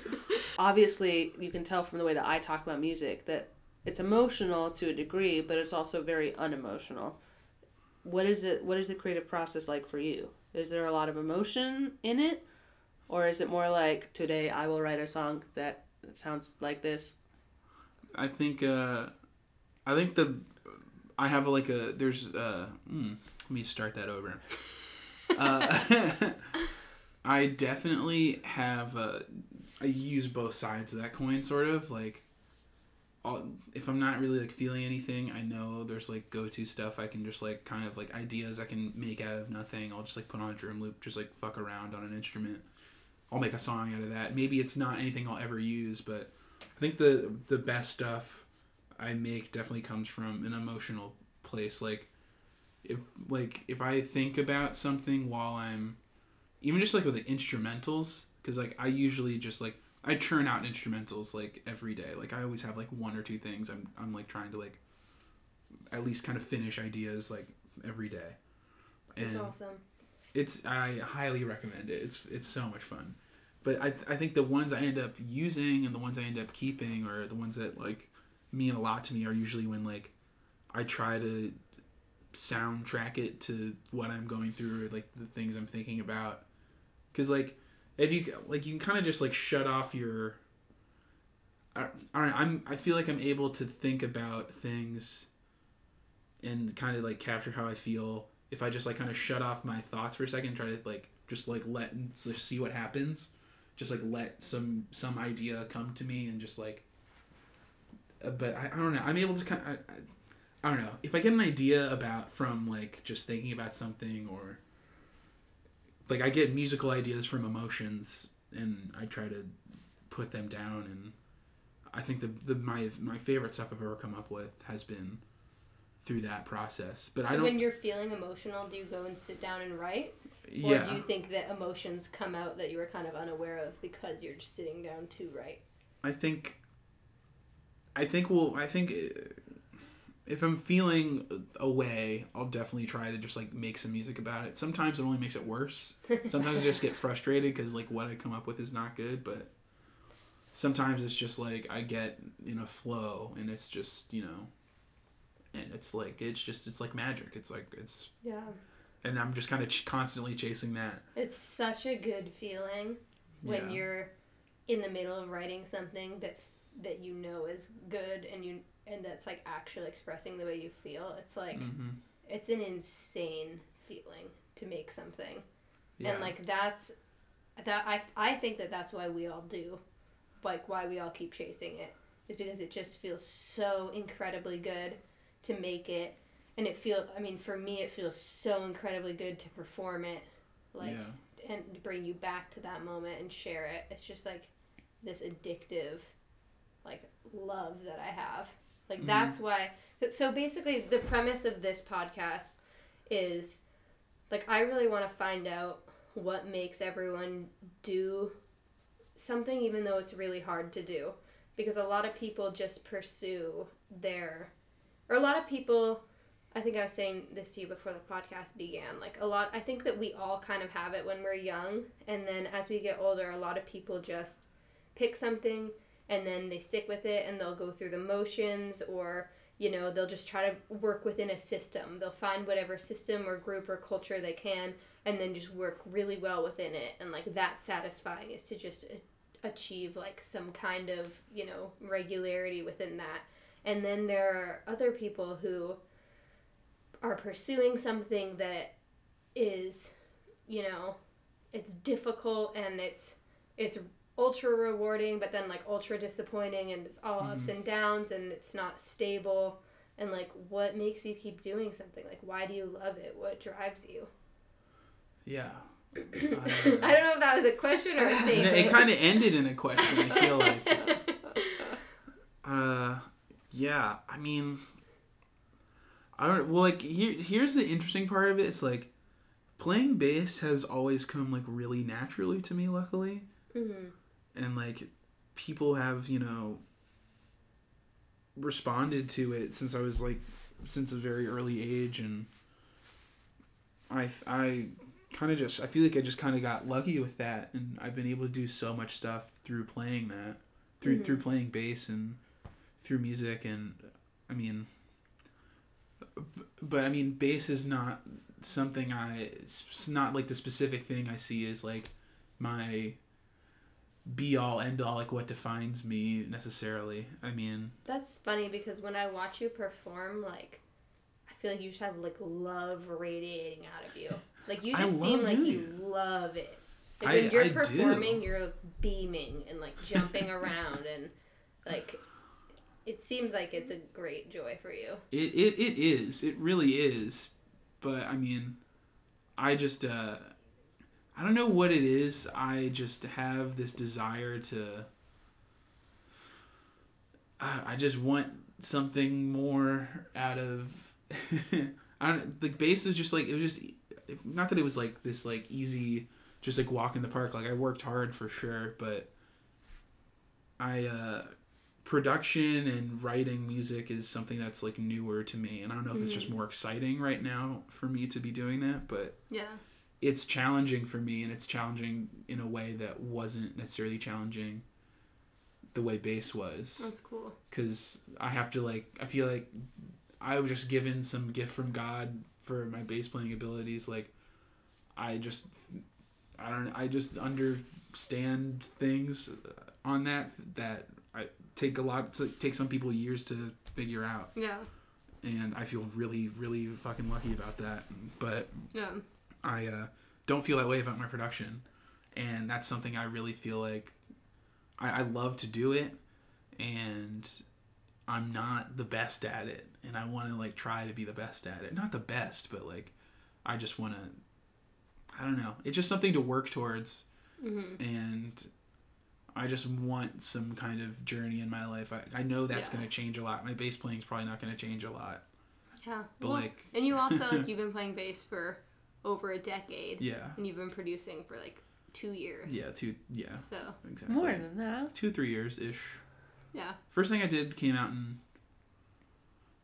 Obviously, you can tell from the way that I talk about music that it's emotional to a degree, but it's also very unemotional. What is it? What is the creative process like for you? Is there a lot of emotion in it, or is it more like today I will write a song that sounds like this? I think uh, I think the I have like a there's uh hmm, let me start that over. Uh, I definitely have uh, I use both sides of that coin sort of like I'll, if I'm not really like feeling anything, I know there's like go to stuff I can just like kind of like ideas I can make out of nothing. I'll just like put on a drum loop, just like fuck around on an instrument. I'll make a song out of that. Maybe it's not anything I'll ever use, but I think the the best stuff I make definitely comes from an emotional place. Like if like if I think about something while I'm even just like with the instrumentals, because like I usually just like I churn out instrumentals like every day. Like I always have like one or two things I'm I'm like trying to like at least kind of finish ideas like every day. It's And awesome. it's I highly recommend it. It's it's so much fun. But I I think the ones I end up using and the ones I end up keeping or the ones that like mean a lot to me are usually when like I try to soundtrack it to what I'm going through or like the things I'm thinking about. Cuz like if you like you can kind of just like shut off your don't know, I'm I feel like I'm able to think about things and kind of like capture how I feel if I just like kind of shut off my thoughts for a second, try to like just like let just see what happens, just like let some some idea come to me and just like. uh, But I, I don't know. I'm able to kind. Of, I, I, I don't know if I get an idea about from like just thinking about something or. Like I get musical ideas from emotions and I try to put them down and I think the, the my my favorite stuff I've ever come up with has been through that process. But I don't. when you're feeling emotional, do you go and sit down and write? Or yeah. do you think that emotions come out that you were kind of unaware of because you're just sitting down to write? I think. I think well. I think if I'm feeling away, I'll definitely try to just like make some music about it. Sometimes it only makes it worse. Sometimes I just get frustrated because like what I come up with is not good. But sometimes it's just like I get in a flow and it's just you know, and it's like it's just it's like magic. It's like it's Yeah. and I'm just kind of ch- constantly chasing that. It's such a good feeling when Yeah. you're in the middle of writing something that that you know is good and you and that's like actually expressing the way you feel. It's like hmm it's an insane feeling to make something. Yeah. And like that's that I I think that that's why we all do like why we all keep chasing it is because it just feels so incredibly good to make it and it feel I mean for me it feels so incredibly good to perform it like yeah. and bring you back to that moment and share it. It's just like this addictive like love that I have. Like Mhm. that's why so basically the premise of this podcast is like I really want to find out what makes everyone do something even though it's really hard to do because a lot of people just pursue their or a lot of people I think I was saying this to you before the podcast began. Like a lot, I think that we all kind of have it when we're young, and then as we get older, a lot of people just pick something and then they stick with it, and they'll go through the motions, or you know, they'll just try to work within a system. They'll find whatever system or group or culture they can, and then just work really well within it, and like that's satisfying is to just achieve like some kind of you know regularity within that. And then there are other people who are pursuing something that is you know it's difficult and it's it's ultra rewarding but then like ultra disappointing and it's all ups Mhm. and downs and it's not stable and like what makes you keep doing something like why do you love it what drives you Yeah. i don't know if that was a question or a statement it kind of ended in a question. I feel like. Uh, yeah. I mean, I don't. Well, like here, here's the interesting part of it. It's like playing bass has always come like really naturally to me. Luckily, Mhm. And like people have you know responded to it since I was like since a very early age, and I I kind of just I feel like I just kind of got lucky with that, and I've been able to do so much stuff through playing that, through Mhm. through playing bass and through music, and I mean, but I mean, bass is not something I it's not like the specific thing I see is like my be all end all like what defines me necessarily. I mean, that's funny because when i watch you perform like i feel like you just have like love radiating out of you like you just seem like you it. love it like I- when you're I do. performing you're beaming and like jumping around and like it seems like it's a great joy for you it, it, it is. It really is. But I mean, I just uh I don't know what it is. I just have this desire to I, I just want something more out of I don't the bass is just like it was just not that it was like this like easy just like walk in the park. Like I worked hard for sure but I uh production and writing music is something that's like newer to me. And I don't know if it's just more exciting right now for me to be doing that but yeah it's challenging for me and it's challenging in a way that wasn't necessarily challenging the way bass was that's cool because I have to like I feel like I was just given some gift from God for my bass playing abilities. Like I just I don't I just understand things on that that I take a lot to take some people years to figure out, yeah and I feel really really fucking lucky about that. But yeah I uh, don't feel that way about my production, and that's something I really feel like I, I love to do it, and I'm not the best at it, and I want to like try to be the best at it. Not the best, but like I just want to. I don't know. It's just something to work towards, mm-hmm. and I just want some kind of journey in my life. I, I know that's Yeah. going to change a lot. My bass playing is probably not going to change a lot, yeah but Well, like and you also like you've been playing bass for over a decade yeah, and you've been producing for like two years yeah, two yeah, so exactly. More than that. two three years ish. yeah First thing I did came out in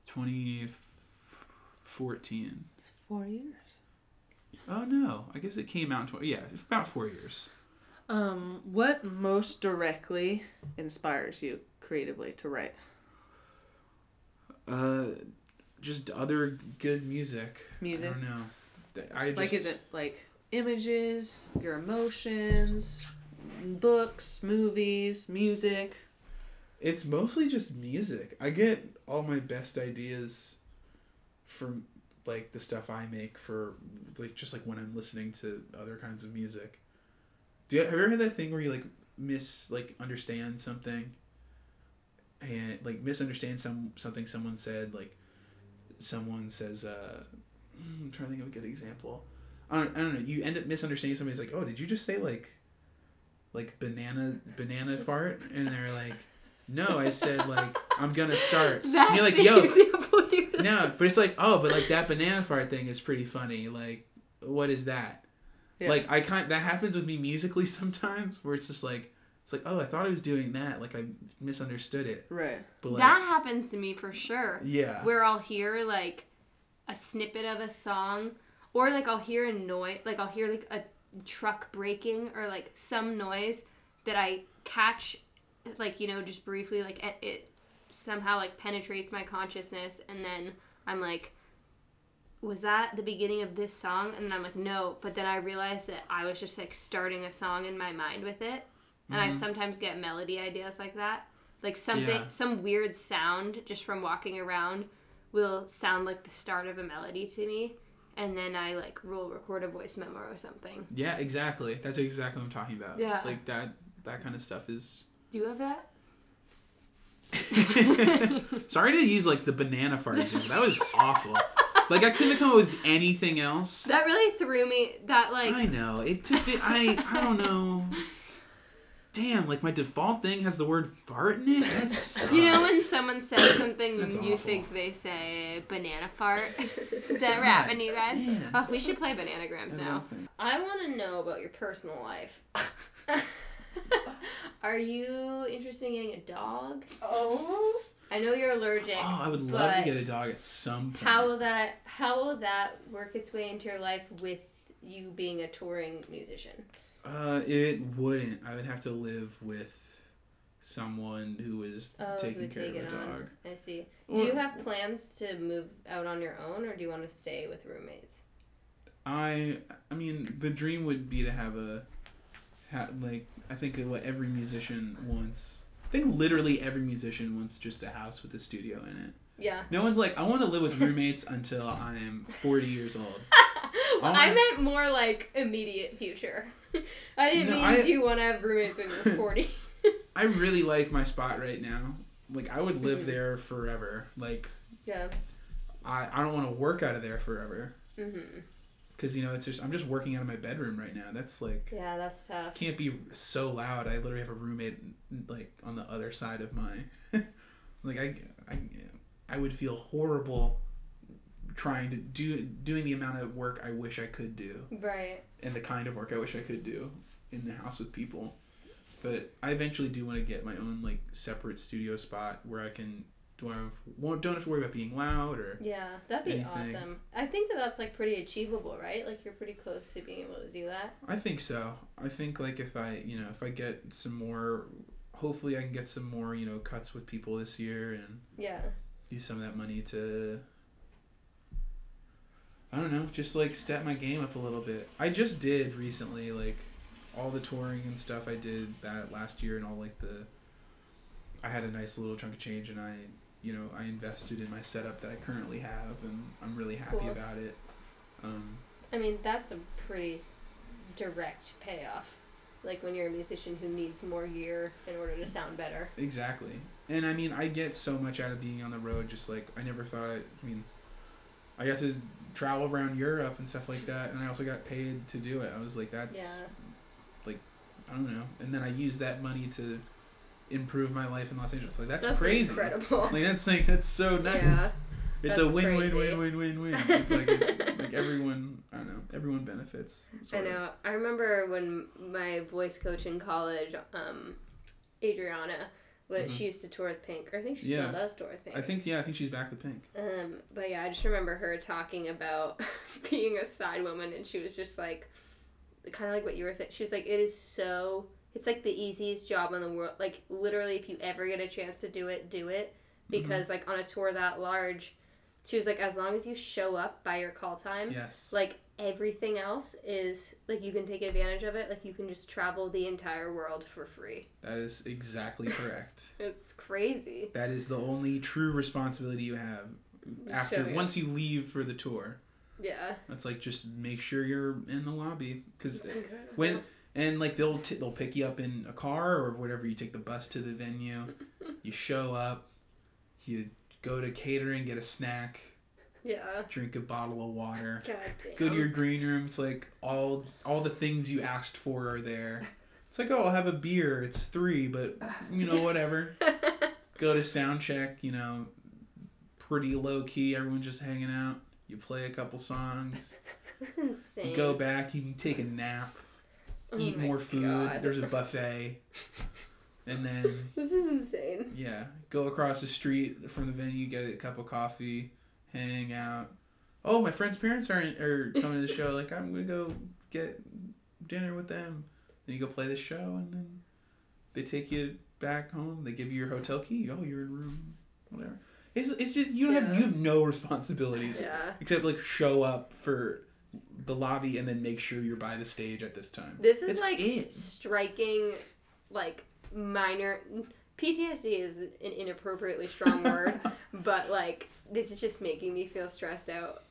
2014. It's four years. Oh no, I guess it came out in 20, yeah, about four years. Um, what most directly inspires you creatively to write? Uh, just other good music. Music? I don't know. I just, Like, is it like images, your emotions, books, movies, music? It's mostly just music. I get all my best ideas from like the stuff I make for like just like when I'm listening to other kinds of music. Do you have you ever had that thing where you like miss like understand something and like misunderstand some something someone said like someone says uh I'm trying to think of a good example. I don't, I don't know. You end up misunderstanding somebody's like, "Oh, did you just say like like banana banana fart?" And they're like, "No, I said like I'm gonna start." That's and you're like, "Yo, example you no," but it's like, "Oh, but like that banana fart thing is pretty funny. Like, what is that?" Yeah. Like I kind that happens with me musically sometimes, where it's just like it's like, "Oh, I thought I was doing that. Like I misunderstood it." Right. But like, that happens to me for sure. yeah, Where I'll hear like a snippet of a song, or like I'll hear a noise, like I'll hear like a truck breaking or like some noise that I catch, like you know, just briefly, like it, it somehow like penetrates my consciousness, and then I'm like, was that the beginning of this song? And then I'm like, no. But then I realized that I was just like starting a song in my mind with it, and I Mhm. sometimes get melody ideas like that. Like something, Yeah. some weird sound just from walking around will sound like the start of a melody to me, and then I like will record a voice memo or something. yeah, exactly. That's exactly what I'm talking about. Yeah. like that that kind of stuff is. Do you have that? Sorry to use like the banana fart example. That was awful. Like I couldn't come up with anything else. That really threw me. That like I know it took it. I I don't know. Damn, like my default thing has the word fart in it. That's You know when someone says something and you awful. think they say banana fart? Is that ever happen you guys? Oh, we should play bananagrams now. I want to know about your personal life. Are you interested in getting a dog? Oh. I know you're allergic. Oh, I would love to get a dog at some point. How will that how will that work its way into your life with you being a touring musician? Uh, it wouldn't. I would have to live with someone who is Oh, taking care of a it on. dog. I see. Do you have plans to move out on your own, or do you want to stay with roommates? I I mean, the dream would be to have a, ha, like I think what every musician wants. I think literally every musician wants just a house with a studio in it. Yeah. No one's like, I want to live with roommates until I am forty years old. well, I I wanna- meant more like immediate future. I didn't No, mean I- do you want to have roommates when you're 40? I really like my spot right now. Like I would live Mhm. there forever. Like yeah. I I don't want to work out of there forever. Mhm. Because you know it's just I'm just working out of my bedroom right now. That's like Yeah, that's tough. can't be so loud. I literally have a roommate like on the other side of my like I, I I would feel horrible trying to do doing the amount of work I wish I could do Right. and the kind of work I wish I could do in the house with people. But I eventually do want to get my own like separate studio spot where I can do I have, won't don't have to worry about being loud or Yeah, that'd be Anything. awesome. I think that that's like pretty achievable, right? Like you're pretty close to being able to do that. I think so. I think like if I, you know, if I get some more, hopefully I can get some more, you know, cuts with people this year and Yeah. use some of that money to. I don't know, just like step my game up a little bit. I just did recently, like all the touring and stuff. I did that last year and all like the. I had a nice little chunk of change and I, you know, I invested in my setup that I currently have and I'm really happy Cool. about it. Um, I mean, that's a pretty direct payoff. Like when you're a musician who needs more gear in order to sound better. Exactly. And I mean, I get so much out of being on the road. Just like I never thought. I, I mean, I got to travel around Europe and stuff like that, and I also got paid to do it. I was like, that's yeah. I don't know. And then I used that money to improve my life in Los Angeles. Like that's, That's crazy. incredible. Like that's like that's so nice. Yeah, it's a win win win win win win. It's like like everyone. I don't know. Everyone benefits. I sort of. know. I remember when my voice coach in college, um, Adriana, what Mhm. she used to tour with Pink. Or I think she Yeah. still does tour with Pink. I think yeah. I think she's back with Pink. Um, but yeah, I just remember her talking about being a side woman, and she was just like, kind of like what you were saying. She was like, it is so. It's like the easiest job in the world. Like literally, if you ever get a chance to do it, do it. Because like on a tour that large, she was like, as long as you show up by your call time, Yes. like everything else is like you can take advantage of it. Like you can just travel the entire world for free. that is exactly correct. It's crazy. That is the only true responsibility you have after Showing up. once you leave for the tour. Yeah. That's like just make sure you're in the lobby because when and like they'll t- they'll pick you up in a car or whatever. You take the bus to the venue. You show up. You go to catering, get a snack, Yeah. drink a bottle of water. God damn. Go to your green room. It's like all all the things you asked for are there. It's like oh, I'll have a beer. It's three, but you know whatever. Go to sound check. You know, pretty low key. Everyone's just hanging out. You play a couple songs. That's insane. You go back. You can take a nap. Oh eat more food. God. There's a buffet. And then This is insane. yeah, go across the street from the venue, get a cup of coffee, hang out. Oh, my friend's parents aren't are coming to the show. Like I'm gonna go get dinner with them. Then you go play the show, and then they take you back home. They give you your hotel key. Oh, you're in room, whatever. It's, it's just you don't have you have no responsibilities Yeah. except like show up for the lobby and then make sure you're by the stage at this time. This is That's like it. striking, like minor. PTSD is an inappropriately strong word, but like this is just making me feel stressed out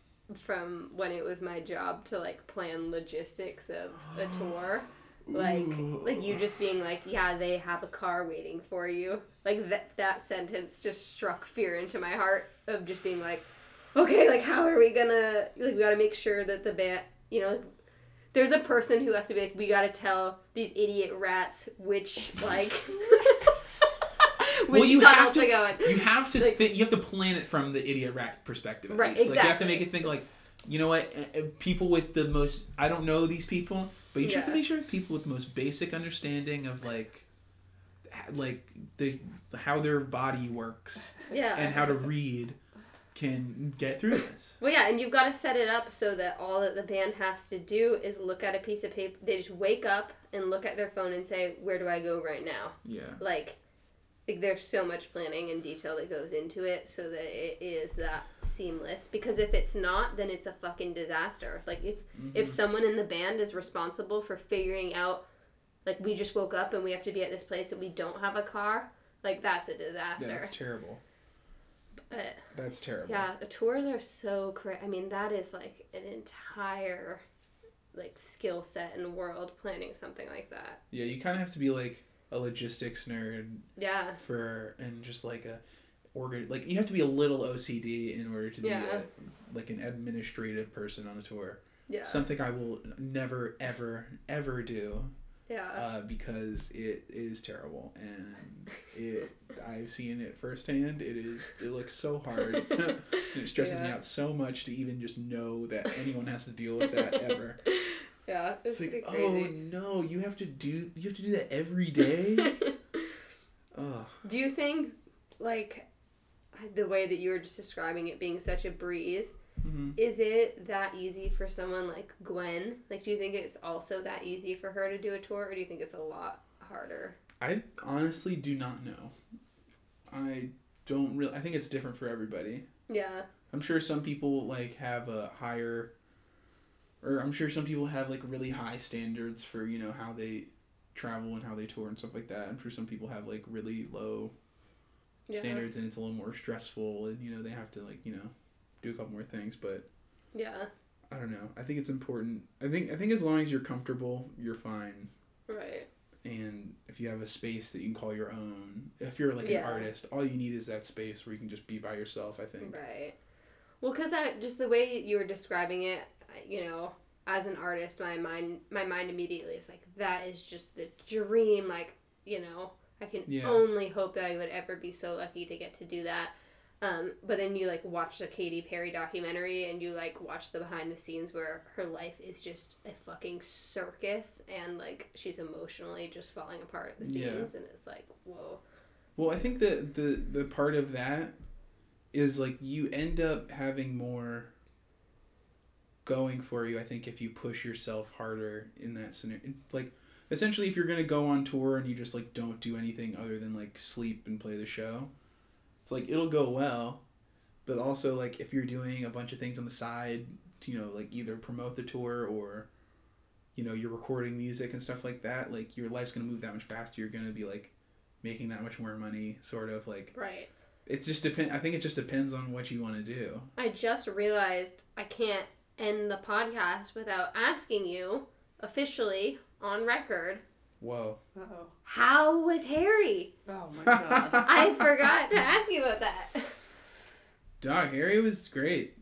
from when it was my job to like plan logistics of a tour. Like, like you just being like, yeah, they have a car waiting for you. Like that that sentence just struck fear into my heart of just being like, okay, like how are we gonna like we gotta make sure that the band, you know, there's a person who has to be like, we gotta tell these idiot rats which like Well, you have to, to- go in. you have to Like- think you have to plan it from the idiot rat perspective at Right, least. like you have to make it think like you know what uh, uh, people with the most i don't know these people but you just have to make sure it's people with the most basic understanding of like like the how their body works Yeah. and how to read can get through this Well, yeah, and you've got to set it up so that all that the band has to do is look at a piece of paper. They just wake up and look at their phone and say, "Where do I go right now?" yeah Like, like there's so much planning and detail that goes into it so that it is that seamless. Because if it's not, then it's a fucking disaster. Like if if mm-hmm. someone in the band is responsible for figuring out, like we just woke up and we have to be at this place and we don't have a car, like that's a disaster. yeah, that's terrible but that's terrible yeah, the tours are so cra I mean, that is like an entire like skill set and world planning something like that. yeah you kind of have to be like a logistics nerd Yeah. for and just like a organ like you have to be a little OCD in order to be Yeah. a, like an administrative person on a tour. Yeah. Something I will never ever ever do yeah. uh, because it is terrible and it I've seen it firsthand. It is it looks so hard. and it stresses me out so much to even just know that anyone has to deal with that ever. yeah. It's, It's like oh no, you have to do you have to do that every day. oh Do you think like the way that you were just describing it being such a breeze, hmm is it that easy for someone like Gwen? Like do you think it's also that easy for her to do a tour or do you think it's a lot harder? I honestly do not know. I don't really. I think it's different for everybody. Yeah. I'm sure some people like have a higher, or I'm sure some people have like really high standards for you know how they travel and how they tour and stuff like that. I'm sure some people have like really low Yeah. standards and it's a little more stressful and you know they have to like you know do a couple more things. But Yeah. I don't know. I think it's important. I think I think as long as you're comfortable, you're fine. Right. and if you have a space that you can call your own if you're like Yeah. an artist all you need is that space where you can just be by yourself i think Right. Well, because I just the way you were describing it, you know, as an artist, my mind my mind immediately is like that is just the dream. Like you know, I can Yeah. only hope that I would ever be so lucky to get to do that. Um, but then you like watch the Katy Perry documentary and you like watch the behind the scenes where her life is just a fucking circus and like she's emotionally just falling apart at the seams Yeah. and it's like whoa well i think the the the part of that is like you end up having more going for you i think if you push yourself harder in that scenario like essentially if you're gonna go on tour and you just like don't do anything other than like sleep and play the show it's like it'll go well but also like if you're doing a bunch of things on the side to, you know like either promote the tour or you know you're recording music and stuff like that like your life's gonna move that much faster you're gonna be like making that much more money sort of like right It just depend. I think it just depends on what you want to do. I just realized I can't end the podcast without asking you officially on record. Whoa. Uh oh. How was Harry? Oh my god. I forgot to ask you about that. Dog Harry was great.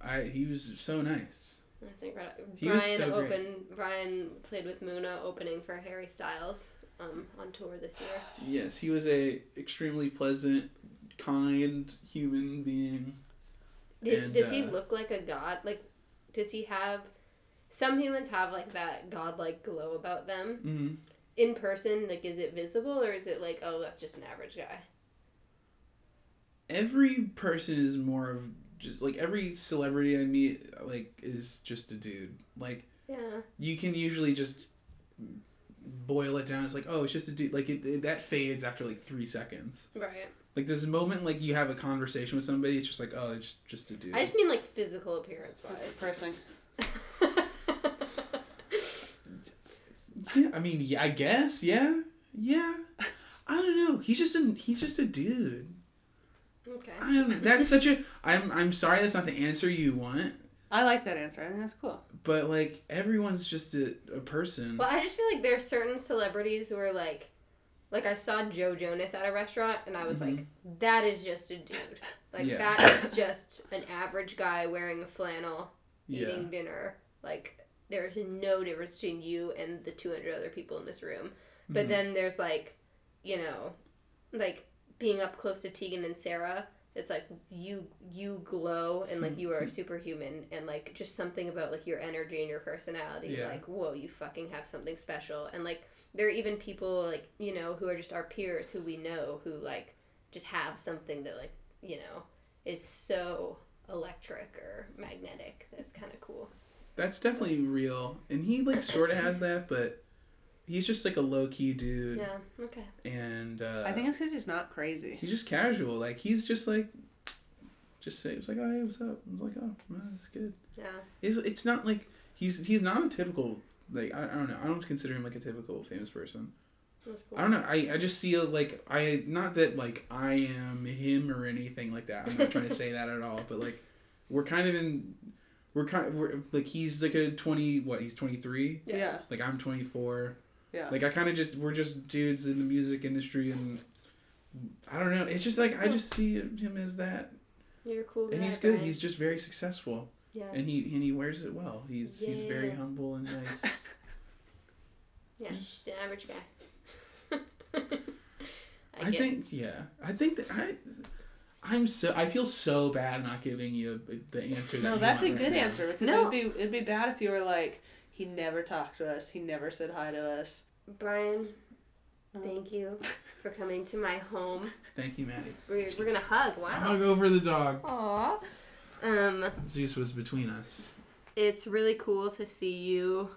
I he was so nice. I think Brian He was so great. opened. Brian played with Muna opening for Harry Styles um, on tour this year. Yes, he was a extremely pleasant, kind human being. Does, And, does he uh, look like a god? Like, does he have? Some humans have like that godlike glow about them. hmm In person, like, is it visible or is it like, oh, that's just an average guy? Every person is more of just like every celebrity I meet like is just a dude. Like Yeah. you can usually just boil it down. It's like oh, it's just a dude. Like it, it that fades after like three seconds. Right. Like this moment, like you have a conversation with somebody, it's just like oh, it's just a dude. I just mean like physical appearance That's wise. depressing. Yeah, I mean, yeah, I guess, yeah, yeah. I don't know. He's just a he's just a dude. okay. I'm, that's such a. I'm I'm sorry that's not the answer you want, I like that answer. I think that's cool. but like everyone's just a, a person. Well, I just feel like there are certain celebrities where like, like I saw Joe Jonas at a restaurant and I was like, that is just a dude. Like Yeah. that is just an average guy wearing a flannel Yeah, eating dinner. Like there's no difference between you and the 200 other people in this room. But Mhm. then there's like, you know, like being up close to Tegan and Sara. It's like you you glow and like you are a superhuman and like just something about like your energy and your personality. Yeah. Like whoa, you fucking have something special. And like there are even people like you know who are just our peers who we know who like just have something that like you know is so electric or magnetic. That's kind of cool. that's definitely real, and he like sort of has that, but he's just like a low key dude, Yeah. Okay. and uh, I think it's because he's not crazy. he's just casual. Like he's just like, just say it's like oh hey what's up? I was like oh well, that's good. Yeah. It's it's not like he's he's not a typical like I, I don't know I don't consider him like a typical famous person. That's cool. I don't know. I, I just see like I not that like I am him or anything like that. I'm not trying to say that at all. But like we're kind of in we're kind we're like he's like a twenty what he's twenty three. Yeah. Yeah. Like I'm twenty four. Yeah. Like I kind of just we're just dudes in the music industry and I don't know. It's just like I just see him as that, You're a cool guy. and he's good. Brian. He's just very successful, yeah. and he and he wears it well. He's he's very humble and nice. Yeah, Just- just an average guy. I, get- think yeah. I think that I I'm so I feel so bad not giving you the answer. That No, you that's a want good now. answer because No. it'd be it'd be bad if you were like he never talked to us, he never said hi to us. Brian, Oh. thank you for coming to my home. Thank you, Maddie. We're, we're gonna hug. Wow. Hug over the dog. Aww. Um, Zeus was between us. it's really cool to see you,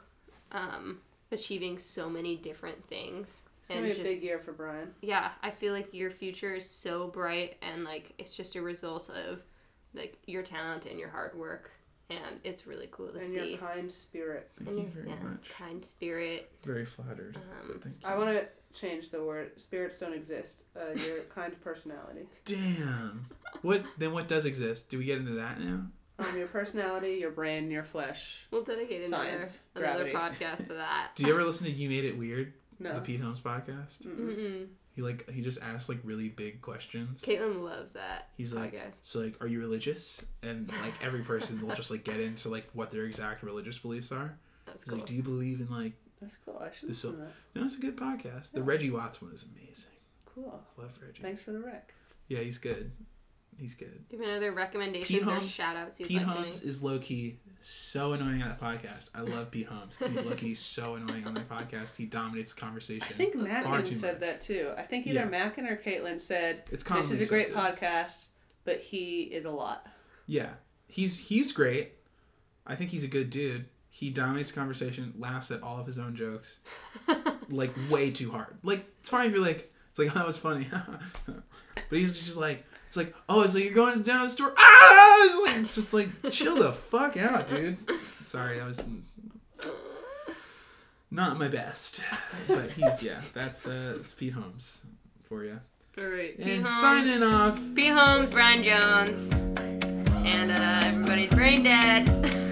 um, achieving so many different things. It's gonna be a big year for Brian. yeah, I feel like your future is so bright and like it's just a result of like your talent and your hard work and it's really cool to see. And see. your kind spirit. Thank And you very yeah, much. Kind spirit. Very flattered. Um, thank you. I want to change the word. Spirits don't exist. Uh, your kind personality. Damn. What then? What does exist? Do we get into that now? Um, your personality, your brain, your flesh. We'll dedicate another, Science, another gravity. podcast to that. Do you ever listen to You Made It Weird, No. the Pete Holmes podcast? Mm-mm. Mm-mm. He like he just asks like really big questions. Caitlin loves that. He's like, podcast. so like, are you religious? And like every person will just like get into like what their exact religious beliefs are. That's He's cool. like, do you believe in like? That's cool. I should This listen to that. No, it's a good podcast. The Reggie Watts one is amazing. Cool. I love Reggie. Thanks for the rec. Yeah, he's good. He's good. Give me another recommendations Pete or Holmes- shout outs you'd Pete like Holmes is low key so annoying on the podcast. I love Pete Holmes. He's low key so annoying on that podcast. He dominates conversation. I think Mackin said much. that too. I think either Yeah. Mackin or Caitlin said it's this is a great accepted. podcast, but he is a lot. Yeah, he's he's great. I think he's a good dude. He dominates conversation, laughs at all of his own jokes, like way too hard. Like it's fine if you're like, it's like oh, that was funny, but he's just like, it's like oh, it's like you're going down to the store. Ah, it's like it's just like chill the fuck out, dude. Sorry, that was not my best, but he's yeah. That's uh, it's Pete Holmes for you. All right. Pete And Holmes, signing off. Pete Holmes, Brian Jones, and uh, everybody's brain dead.